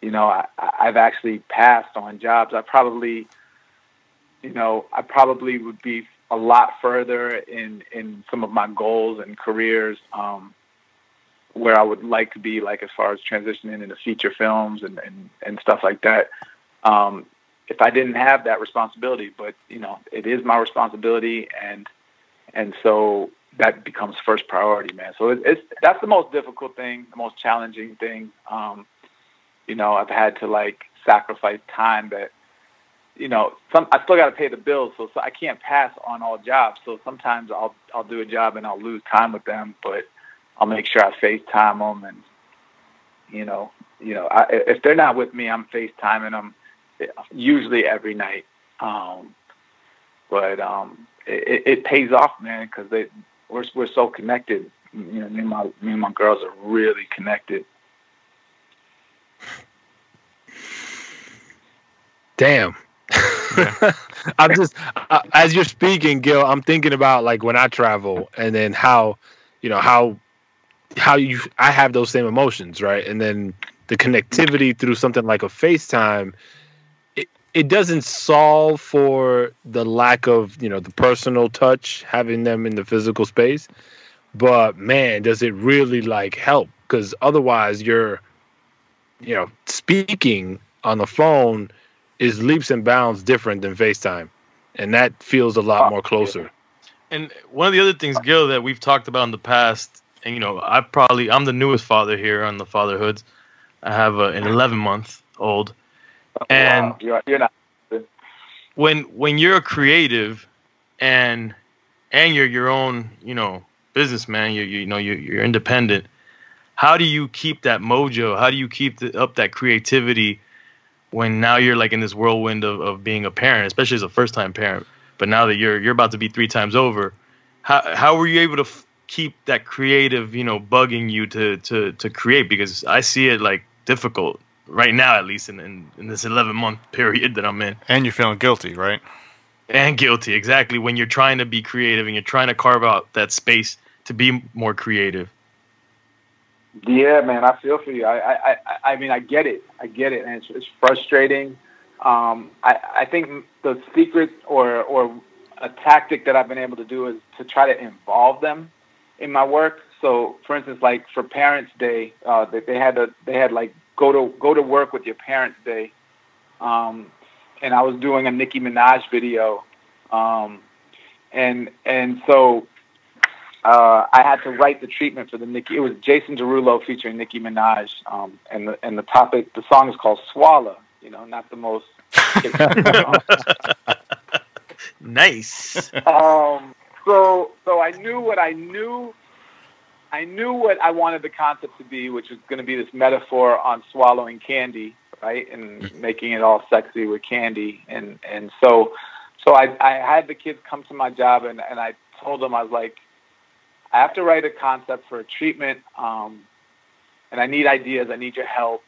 you know, I, I've actually passed on jobs. I probably, you know, I probably would be a lot further in in some of my goals and careers um, where I would like to be, like as far as transitioning into feature films and and, and stuff like that. Um, if I didn't have that responsibility, but you know, it is my responsibility, and and so that becomes first priority, man. So it, it's that's the most difficult thing, the most challenging thing. Um, you know, I've had to like sacrifice time that, you know, some I still got to pay the bills, so, so I can't pass on all jobs. So sometimes I'll I'll do a job and I'll lose time with them, but I'll make sure I FaceTime them and You know, you know, I, if they're not with me, I'm FaceTiming them usually every night. Um, but um, it, it pays off, man, because they we're we're so connected. You know, me and my me and my girls are really connected. Damn. I'm just uh, as you're speaking, Gil. I'm thinking about like when I travel, and then how, you know, how how you I have those same emotions, right? And then the connectivity through something like a FaceTime, it, doesn't solve for the lack of, you know, the personal touch, having them in the physical space. But man, does it really like help? Because otherwise you're, you know, speaking on the phone is leaps and bounds different than FaceTime. And that feels a lot ah, more closer. And one of the other things, Gil, that we've talked about in the past, and you know, I probably I'm the newest father here on the fatherhoods. I have a, an 11 month old, and wow. you're, you're not. When when you're a creative, and and you're your own, you know, businessman, you you know you you're independent. How do you keep that mojo? How do you keep the, up that creativity when now you're like in this whirlwind of, of being a parent, especially as a first time parent? But now that you're you're about to be three times over, how how were you able to f- keep that creative, you know, bugging you to to to create? Because I see it like difficult right now, at least in in, in this 11 month period that I'm in. And you're feeling guilty, right? And guilty, exactly. When you're trying to be creative and you're trying to carve out that space to be more creative. Yeah, man, I feel for you. I, I, I, mean, I get it. I get it, and it's, it's frustrating. Um, I, I think the secret or or a tactic that I've been able to do is to try to involve them in my work. So, for instance, like for Parents Day, uh, they, they had a they had like go to go to work with your Parents Day, um, and I was doing a Nicki Minaj video, um, and and so uh, I had to write the treatment for the Nicki. It was Jason Derulo featuring Nicki Minaj, um, and the and the topic, the song is called "Swalla." You know, not the most. nice. Um. So so I knew what I knew. I knew what I wanted the concept to be, which was going to be this metaphor on swallowing candy, right, and making it all sexy with candy, and and so so I I had the kids come to my job, and and I told them I was like I have to write a concept for a treatment, um, and I need ideas. I need your help,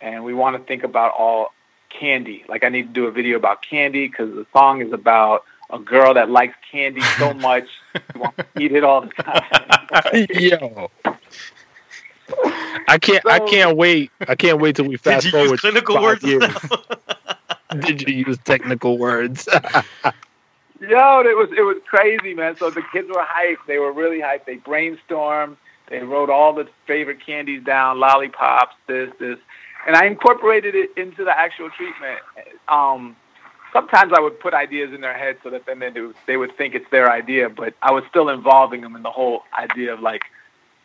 and we want to think about all candy. Like I need to do a video about candy because the song is about a girl that likes candy so much she wants to eat it all the time. Yo. I can't. So, I can't wait. I can't wait till we fast did you forward. Use clinical words. did you use technical words? Yo, it was it was crazy, man. So the kids were hyped. They were really hyped. They brainstormed. They wrote all the favorite candies down, lollipops, this, this, and I incorporated it into the actual treatment. Um, sometimes I would put ideas in their head so that then they would, they would think it's their idea, but I was still involving them in the whole idea of like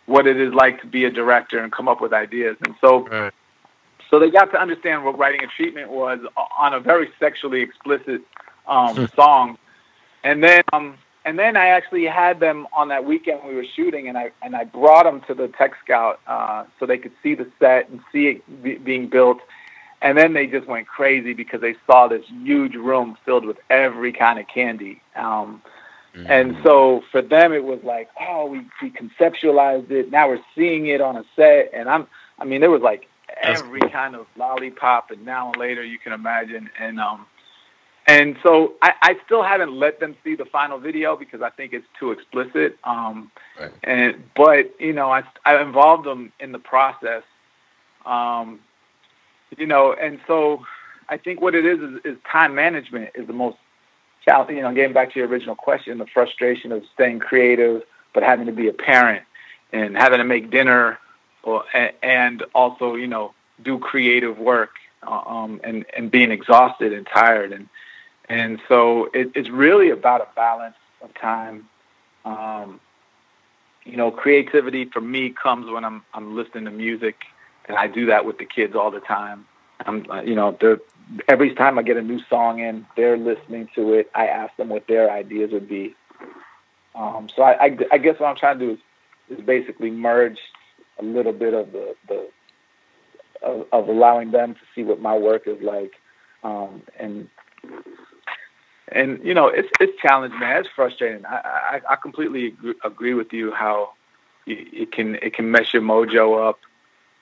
what it is like to be a director and come up with ideas. And so, right. so they got to understand what writing a treatment was on a very sexually explicit um, hmm. song and then um, and then I actually had them on that weekend we were shooting, and I and I brought them to the Tech Scout uh, so they could see the set and see it be, being built. And then they just went crazy because they saw this huge room filled with every kind of candy. Um, mm-hmm. And so for them, it was like, oh, we, we conceptualized it. Now we're seeing it on a set. And I'm, I mean, there was like every kind of lollipop and now and later you can imagine. And um, and so I, I still haven't let them see the final video because I think it's too explicit. Um, right. And but you know I I involved them in the process. Um, you know, and so I think what it is, is is time management is the most challenge. You know, getting back to your original question, the frustration of staying creative but having to be a parent and having to make dinner, or and also you know do creative work um, and and being exhausted and tired and and so it, it's really about a balance of time. Um, you know, creativity for me comes when I'm I'm listening to music, and I do that with the kids all the time. I'm, uh, you know, every time I get a new song in, they're listening to it. I ask them what their ideas would be. Um, so I, I, I guess what I'm trying to do is, is basically merge a little bit of the, the of, of allowing them to see what my work is like, um, and and you know it's it's challenging, man. It's frustrating. I I, I completely agree, agree with you how it can it can mess your mojo up.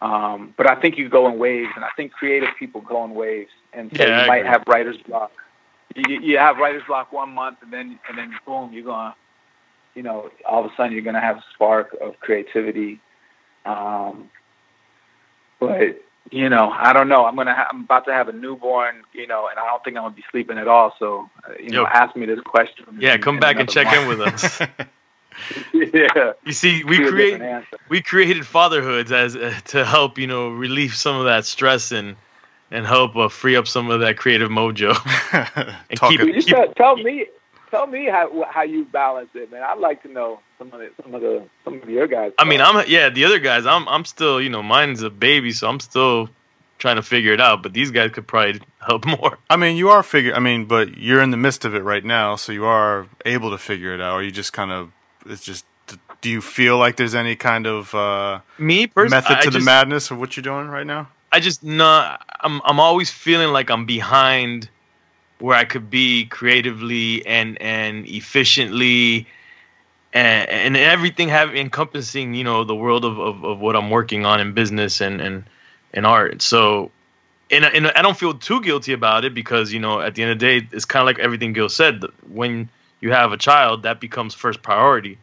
Um, but I think you go in waves, and I think creative people go in waves, and so Yeah, I you might agree. have writer's block. You, you have writer's block one month, and then and then boom, you're gonna, you know, all of a sudden you're gonna have a spark of creativity. Um, but you know, I don't know. I'm gonna. Ha- I'm about to have a newborn, you know, and I don't think I'm gonna be sleeping at all. So, uh, you know, ask me this question. Yeah, in- come in back and another check in with us. yeah, You see, we create we created fatherhoods as uh, to help you know relieve some of that stress and and help uh, free up some of that creative mojo. And Talk keep it- You tell, tell me, tell me how how you balance it, man. I'd like to know some of the, some of the some of your guys. I mean, I'm yeah. The other guys, I'm I'm still you know mine's a baby, so I'm still trying to figure it out. But these guys could probably help more. I mean, you are figure. I mean, but you're in the midst of it right now, so you are able to figure it out. Or you just kind of, it's just. Do you feel like there's any kind of uh, Me personally, method I to the just- madness of what you're doing right now? I just not. I'm I'm always feeling like I'm behind where I could be creatively and and efficiently, and and everything have encompassing you know the world of, of, of what I'm working on in business and and and art. So. And, and I don't feel too guilty about it because you know at the end of the day it's kind of like everything Gil said when you have a child that becomes first priority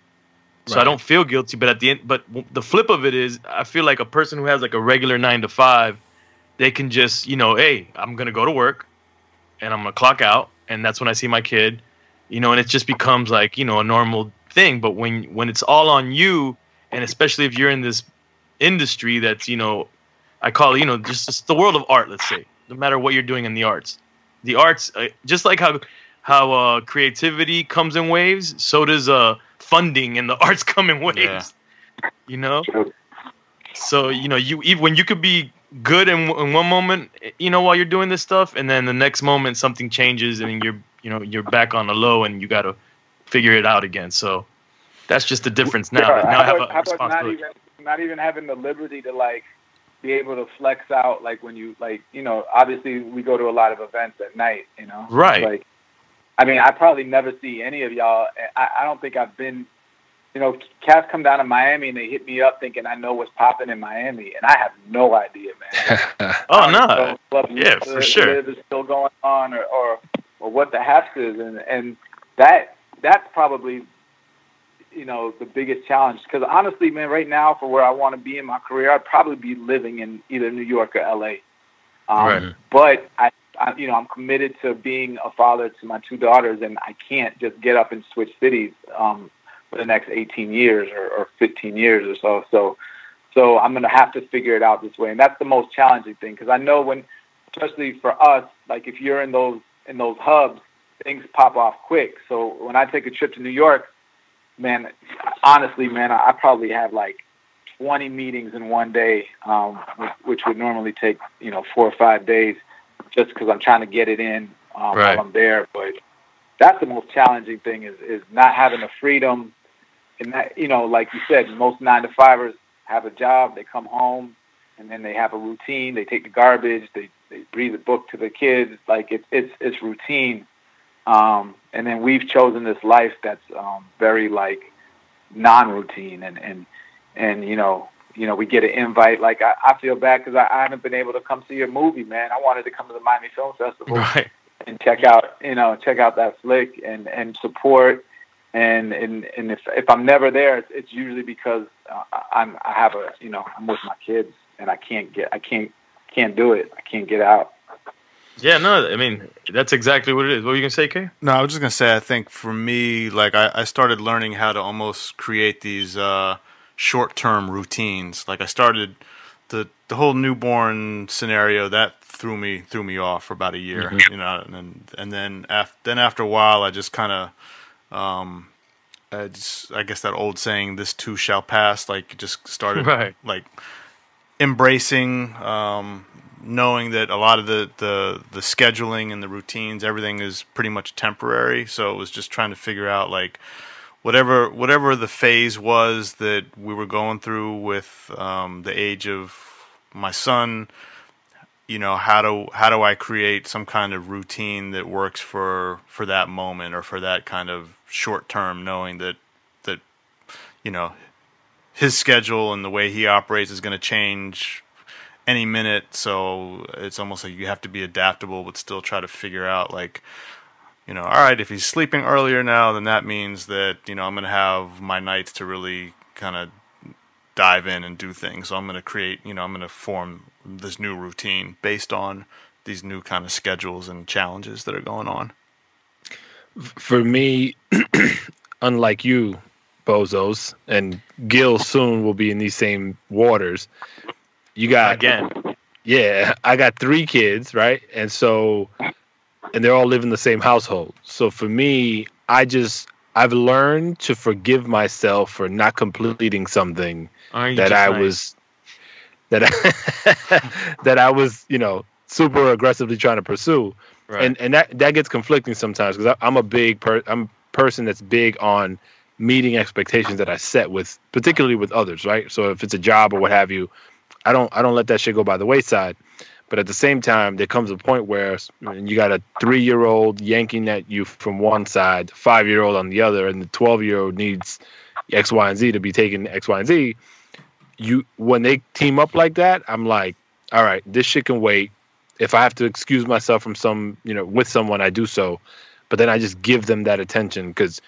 so I don't feel guilty. But at the end, but the flip of it is, I feel like a person who has like a regular nine to five, they can just, you know, hey, I'm gonna go to work, and I'm gonna clock out, and that's when I see my kid, you know, and it just becomes like, you know, a normal thing. But when when it's all on you, and especially if you're in this industry that's, you know, I call it, you know, just, just the world of art. Let's say, no matter what you're doing in the arts, the arts, uh, just like how how uh, creativity comes in waves, so does uh, funding and the arts come in waves. You know, so you know you even when you could be good in, in one moment, you know, while you're doing this stuff, and then the next moment something changes and you're you know you're back on the low and you got to figure it out again. So that's just the difference now. Yeah, that now I have about, a how about not even not even having the liberty to like be able to flex out like when you like you know obviously we go to a lot of events at night you know Right. like I mean I probably never see any of y'all I, I don't think I've been you know cats come down to Miami and they hit me up thinking I know what's popping in Miami and I have no idea man Oh no, know if Club Yeah, LIV- for sure. LIV is still going on, or, or or what the haps is, and and that that's probably you know the biggest challenge. Because honestly, man, right now for where I want to be in my career, I'd probably be living in either New York or L.A. Um, Right. But I, I, you know, I'm committed to being a father to my two daughters, and I can't just get up and switch cities um, for the next 18 years or, or 15 years or so. So, so I'm gonna have to figure it out this way, and that's the most challenging thing because I know when, especially for us, like if you're in those in those hubs, things pop off quick. So when I take a trip to New York, man, honestly, man, I, I probably have like 20 meetings in one day, um, which, which would normally take you know four or five days, just because I'm trying to get it in um, Right. while I'm there. But that's the most challenging thing is is not having the freedom, and that you know, like you said, most nine to fivers have a job, they come home, and then they have a routine. They take the garbage, they they read the book to the kids. Like it's it's it's routine. Um, and then we've chosen this life that's um, very like non-routine, and and and you know you know we get an invite. Like I, I feel bad because I, I haven't been able to come see your movie, man. I wanted to come to the Miami Film Festival right. and check out you know check out that flick and and support and and and if if I'm never there it's, it's usually because uh, I'm I have a you know I'm with my kids and I can't get I can't can't do it I can't get out Yeah, no, I mean that's exactly what it is. What were you gonna say, Kay? No, I was just gonna say. I think for me, like I, I started learning how to almost create these uh, short-term routines. Like I started the the whole newborn scenario that threw me threw me off for about a year. You know, and then and then af- then after a while, I just kind of. Um, I, just, I guess that old saying, "This too shall pass." Like just started Right. like embracing um, knowing that a lot of the, the the scheduling and the routines everything is pretty much temporary so it was just trying to figure out like whatever whatever the phase was that we were going through with um, the age of my son, you know, how do how do I create some kind of routine that works for for that moment or for that kind of short term, knowing that that you know his schedule and the way he operates is going to change any minute. So it's almost like you have to be adaptable, but still try to figure out like you know, all right, if he's sleeping earlier now, then that means that, you know, I'm going to have my nights to really kind of dive in and do things. So I'm going to create, you know, I'm going to form this new routine based on these new kind of schedules and challenges that are going on. For me, unlike you, bozos, and Gil soon will be in these same waters. You got Again. Yeah, I got three kids, right? And so and they're all live in the same household. So for me, I just I've learned to forgive myself for not completing something Aren't that I nice? was that I, that I was, you know, super aggressively trying to pursue. Right. And and that that gets conflicting sometimes because I'm a big per I'm a person that's big on meeting expectations that I set with particularly with others, right? So if it's a job or what have you, I don't I don't let that shit go by the wayside. But at the same time, there comes a point where you got a three year old yanking at you from one side, five year old on the other, and the twelve year old needs X, Y, and Z to be taking X, Y, and Z. You when they team up like that, I'm like, all right, this shit can wait. If I have to excuse myself from some, you know, with someone, I do so. But then I just give them that attention because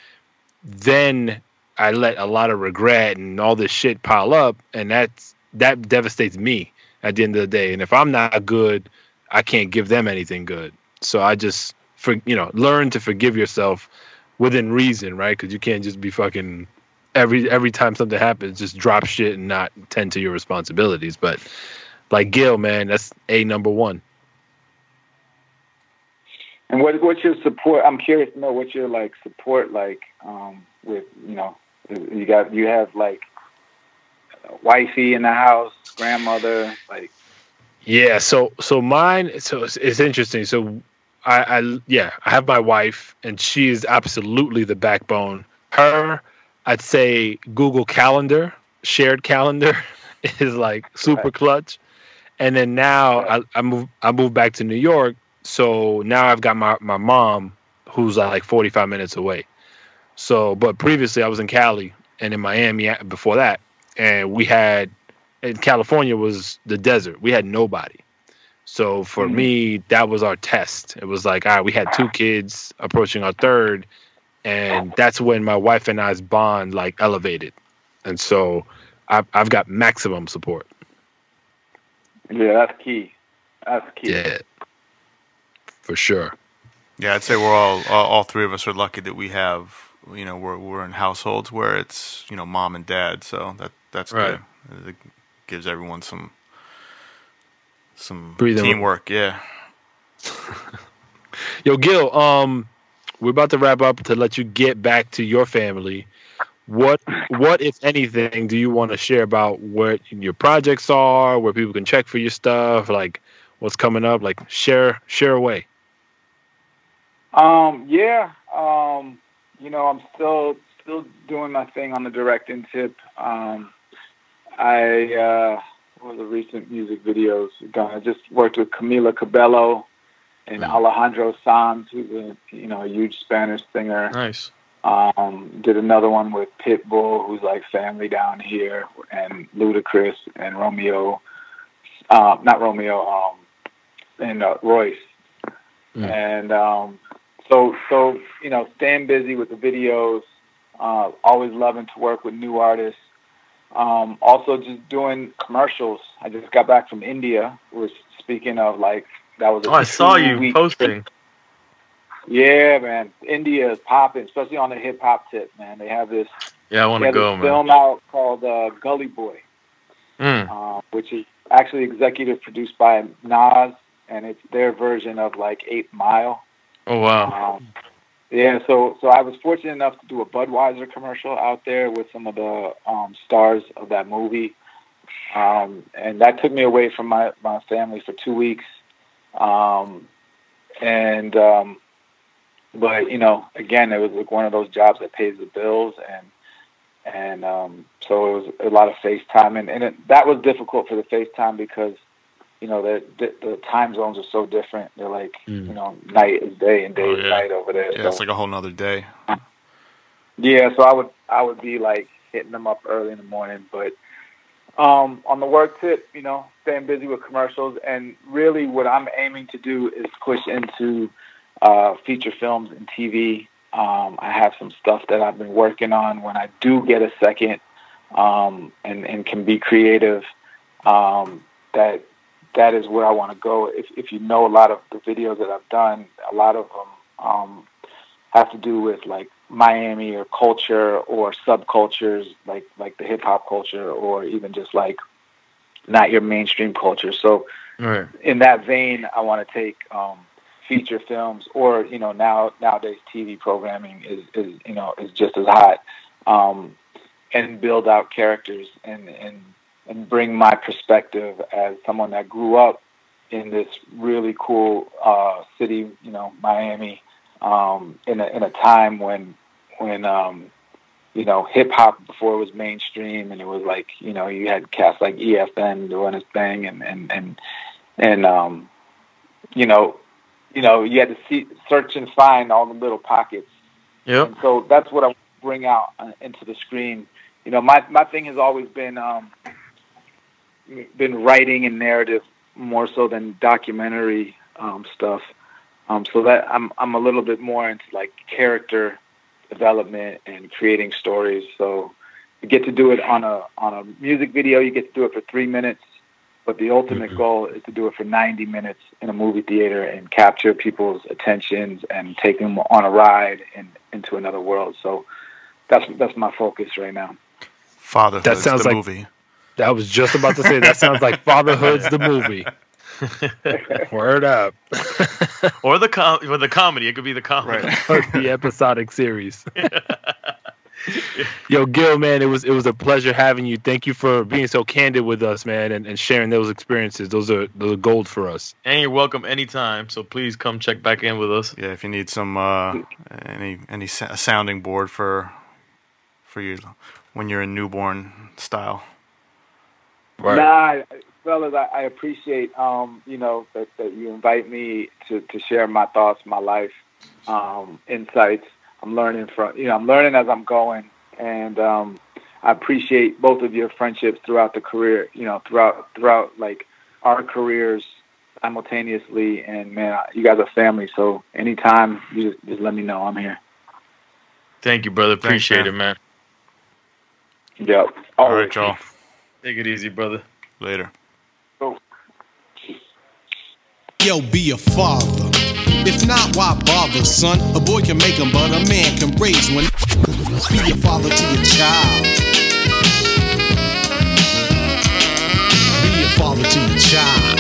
then I let a lot of regret and all this shit pile up, and that's that devastates me at the end of the day. And if I'm not good, I can't give them anything good. So I just for you know learn to forgive yourself within reason, right? Because you can't just be fucking every every time something happens, just drop shit and not tend to your responsibilities. But like Gil, man, that's a number one. And what what's your support? I'm curious to know what's your like support like um, with you know you got you have like wifey in the house, grandmother, like Yeah, so so mine so it's, it's interesting. So I, I yeah, I have my wife and she is absolutely the backbone. Her, I'd say Google Calendar, shared calendar is like super Right. clutch. And then now I, I move I moved back to New York, so now I've got my, my mom who's like 45 minutes away. So, but previously I was in Cali and in Miami before that, and we had in California was the desert. We had nobody. So for Mhm. me, that was our test. It was like, all right, we had two kids approaching our third, and that's when my wife and I's bond like elevated. And so I've I've got maximum support. yeah, that's key. That's key. Yeah, for sure. Yeah, I'd say we're all, all all three of us are lucky that we have you know we're we're in households where it's you know mom and dad, so that that's Right. good. It gives everyone some some Breathing room. teamwork. Yeah. Yo, Gil, um, we're about to wrap up to let you get back to your family. What, what, if anything, do you want to share about what your projects are, where people can check for your stuff, like what's coming up? Like, share, share away. Um, yeah. Um, you know, I'm still still doing my thing on the direct in tip. Um, I uh, one of the recent music videos done. I just worked with Camila Cabello and Alejandro Sanz, who's a you know a huge Spanish singer. Nice. Um, did another one with Pitbull, who's like family down here, and Ludacris and Romeo, uh, not Romeo, um, and uh, Royce. Mm. And um, so, so you know, staying busy with the videos, uh, always loving to work with new artists. Um, also, just doing commercials. I just got back from India. We're speaking of like that was. A Oh, I saw you posting. trip. Yeah, man. India is popping, especially on the hip hop tip, man. They have this, Yeah, I want to go, this man. film out called uh, Gully Boy, Mm. uh, which is actually executive produced by Nas, and it's their version of like Eight Mile. Oh wow. Um, yeah, so so I was fortunate enough to do a Budweiser commercial out there with some of the um, stars of that movie, um, and that took me away from my my family for two weeks. Um, and um, but you know, again, it was like one of those jobs that pays the bills, and and um, so it was a lot of FaceTime, and and it, that was difficult for the FaceTime because you know the, the the time zones are so different. They're like Mm. you know night is day and day Oh, is night over there. Yeah, so. it's like a whole nother day. Yeah, so I would I would be like hitting them up early in the morning, but um, on the work tip, you know, staying busy with commercials, and really what I'm aiming to do is push into uh, feature films and TV. Um, I have some stuff that I've been working on. When I do get a second um, and and can be creative, um, that that is where I want to go. If if you know a lot of the videos that I've done, a lot of them um, have to do with like Miami or culture or subcultures like like the hip hop culture or even just like not your mainstream culture. So Right. in that vein, I want to take um, feature films or you know now nowadays TV programming is, is you know is just as hot um, and build out characters and and and bring my perspective as someone that grew up in this really cool uh, city, you know, Miami, um, in a in a time when when um, you know hip hop before it was mainstream and it was like you know you had cats like EFN doing his thing and and and and um, you know you know you had to see search and find all the little pockets Yep. and so that's what I bring out uh, into the screen. You know, my my thing has always been um, been writing and narrative more so than documentary um, stuff. Um, so that I'm I'm a little bit more into like character development and creating stories. So you get to do it on a on a music video. You get to do it for three minutes, but the ultimate Mhm. goal is to do it for 90 minutes in a movie theater and capture people's attentions and take them on a ride and into another world. So that's that's my focus right now. Fatherhood. That sounds the like- movie. I was just about to say that sounds like Fatherhood's the movie. Word up. Or the com- or the comedy. It could be the comedy. Right. or the episodic series. Yo, Gil, man, it was it was a pleasure having you. Thank you for being so candid with us, man, and, and sharing those experiences. Those are those are gold for us. And you're welcome anytime. So please come check back in with us. Yeah, if you need some uh, any any sa- a sounding board for for you when you're in newborn style. Nah, fellas, I, I appreciate um, you know that, that you invite me to, to share my thoughts, my life, um, insights. I'm learning from you know I'm learning as I'm going, and um, I appreciate both of your friendships throughout the career. You know, throughout throughout like our careers simultaneously, and man, you guys are family. So anytime, you just, just let me know. I'm here. Thank you, brother. Thanks, Appreciate man. it, man. Yep. All Always. right, y'all. Take it easy, brother. Later. Yo, be a father. If not, why bother, son? A boy can make make 'em, but a man can raise one. Be a father to your child. Be a father to your child.